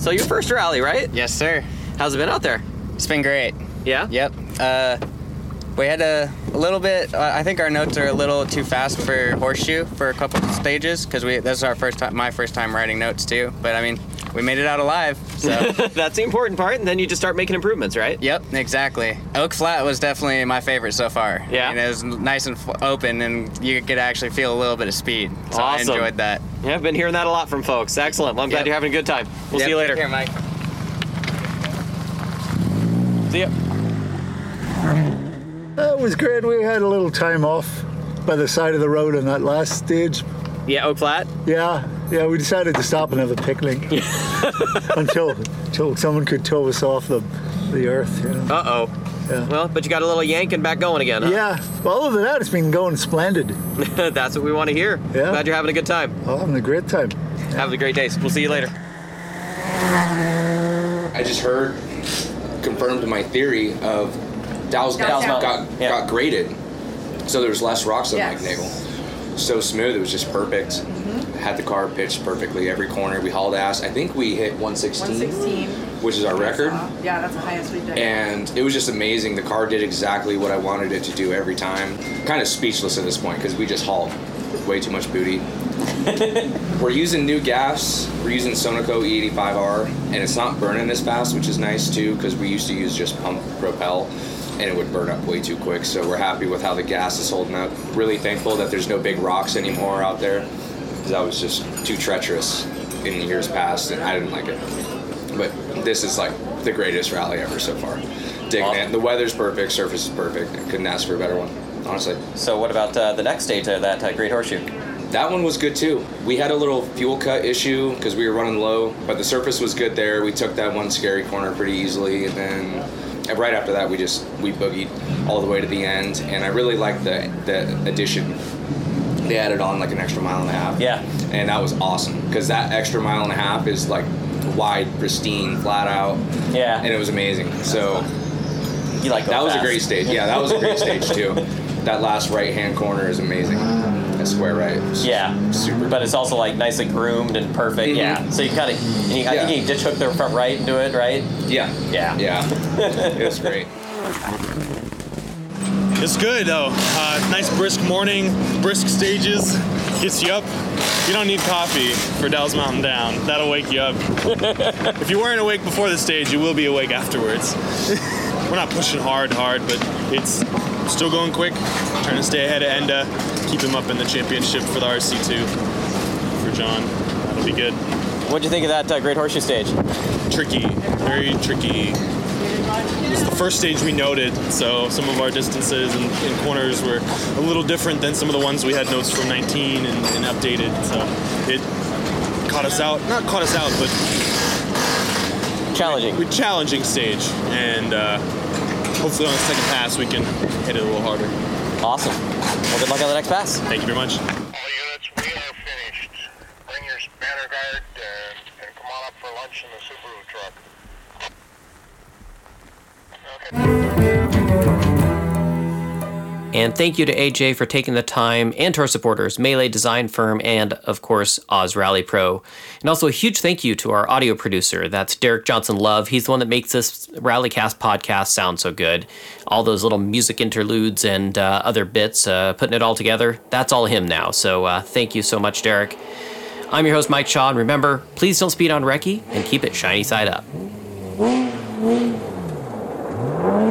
So your first rally, right? Yes, sir. How's it been out there? It's been great. Yeah. Yep. Uh, we had a, a little bit. Uh, I think our notes are a little too fast for horseshoe for a couple of stages because we this is our first time, my first time writing notes too. But I mean, we made it out alive. So That's the important part, and then you just start making improvements, right? Yep, exactly. Oak Flat was definitely my favorite so far. Yeah. And it was nice and f- open, and you could actually feel a little bit of speed. So Awesome. I enjoyed that. Yeah, I've been hearing that a lot from folks. Excellent. Well, I'm glad you're having a good time. We'll Yep, see you later. take care, Mike. See ya. That was great. We had a little time off by the side of the road on that last stage. Yeah, Oak Flat. Yeah, yeah. We decided to stop and have a picnic until until someone could tow us off the the earth. You know? Uh oh. Yeah. Well, but you got a little yank and back going again. Huh? Yeah. Well, other than that, it's been going splendid. That's what we want to hear. Yeah. Glad you're having a good time. Oh, having a great time. Have a great day. We'll see you later. I just heard, confirmed my theory of Dalles Dalles got, Mountain. got, got graded, so there was less rocks on Yes. Mike Nagel. So smooth, it was just perfect. Had the car pitched perfectly every corner. We hauled ass. I think we hit 116, 116. which is our record. Yeah, that's the highest we've done. And it was just amazing. The car did exactly what I wanted it to do every time. Kind of speechless at this point because we just hauled way too much booty. we're using new gas. We're using Sunoco E85R, and it's not burning as fast, which is nice too, because we used to use just pump propel, and it would burn up way too quick. So we're happy with how the gas is holding up. Really thankful that there's no big rocks anymore out there, because that was just too treacherous in the years past, and I didn't like it. But this is like the greatest rally ever so far. Digging it. The weather's perfect, surface is perfect. I couldn't ask for a better one, honestly. So what about uh, the next day to that uh, Great Horseshoe? That one was good too. We had a little fuel cut issue because we were running low, but the surface was good there. We took that one scary corner pretty easily, and then right after that, we just we boogied all the way to the end. And I really liked the the addition. They added on like an extra mile and a half. Yeah. And that was awesome because that extra mile and a half is like wide, pristine, flat out. Yeah. And it was amazing. So you like that going was a great stage. Yeah, that was a great stage too. That last right hand corner is amazing. That square right. Yeah, super. But it's also like nicely groomed and perfect. Mhm. Yeah. So you kind of, I Yeah. think you ditch hook the front right into it, right? Yeah. Yeah. Yeah. it was great. It's good though. Uh, nice brisk morning, brisk stages, gets you up. You don't need coffee for Dalles Mountain Down. That'll wake you up. if you weren't awake before the stage, you will be awake afterwards. We're not pushing hard, hard, but it's still going quick. Trying to stay ahead of Enda, keep him up in the championship for the RC2 for John. That'll be good. What'd you think of that uh, Great Horseshoe stage? Tricky, very tricky. It was the first stage we noted, so some of our distances and, and corners were a little different than some of the ones we had notes from 19 and, and updated. So it caught us out, not caught us out, but challenging. We, challenging stage, and uh, hopefully on the second pass we can hit it a little harder. Awesome. Well, good luck on the next pass. Thank you very much. And thank you to AJ for taking the time and to our supporters, Melee Design Firm, and of course, Oz Rally Pro. And also a huge thank you to our audio producer. That's Derek Johnson Love. He's the one that makes this Rallycast podcast sound so good. All those little music interludes and uh, other bits, uh, putting it all together, that's all him now. So uh, thank you so much, Derek. I'm your host, Mike Shaw. And remember, please don't speed on Recce and keep it shiny side up. Mm-hmm.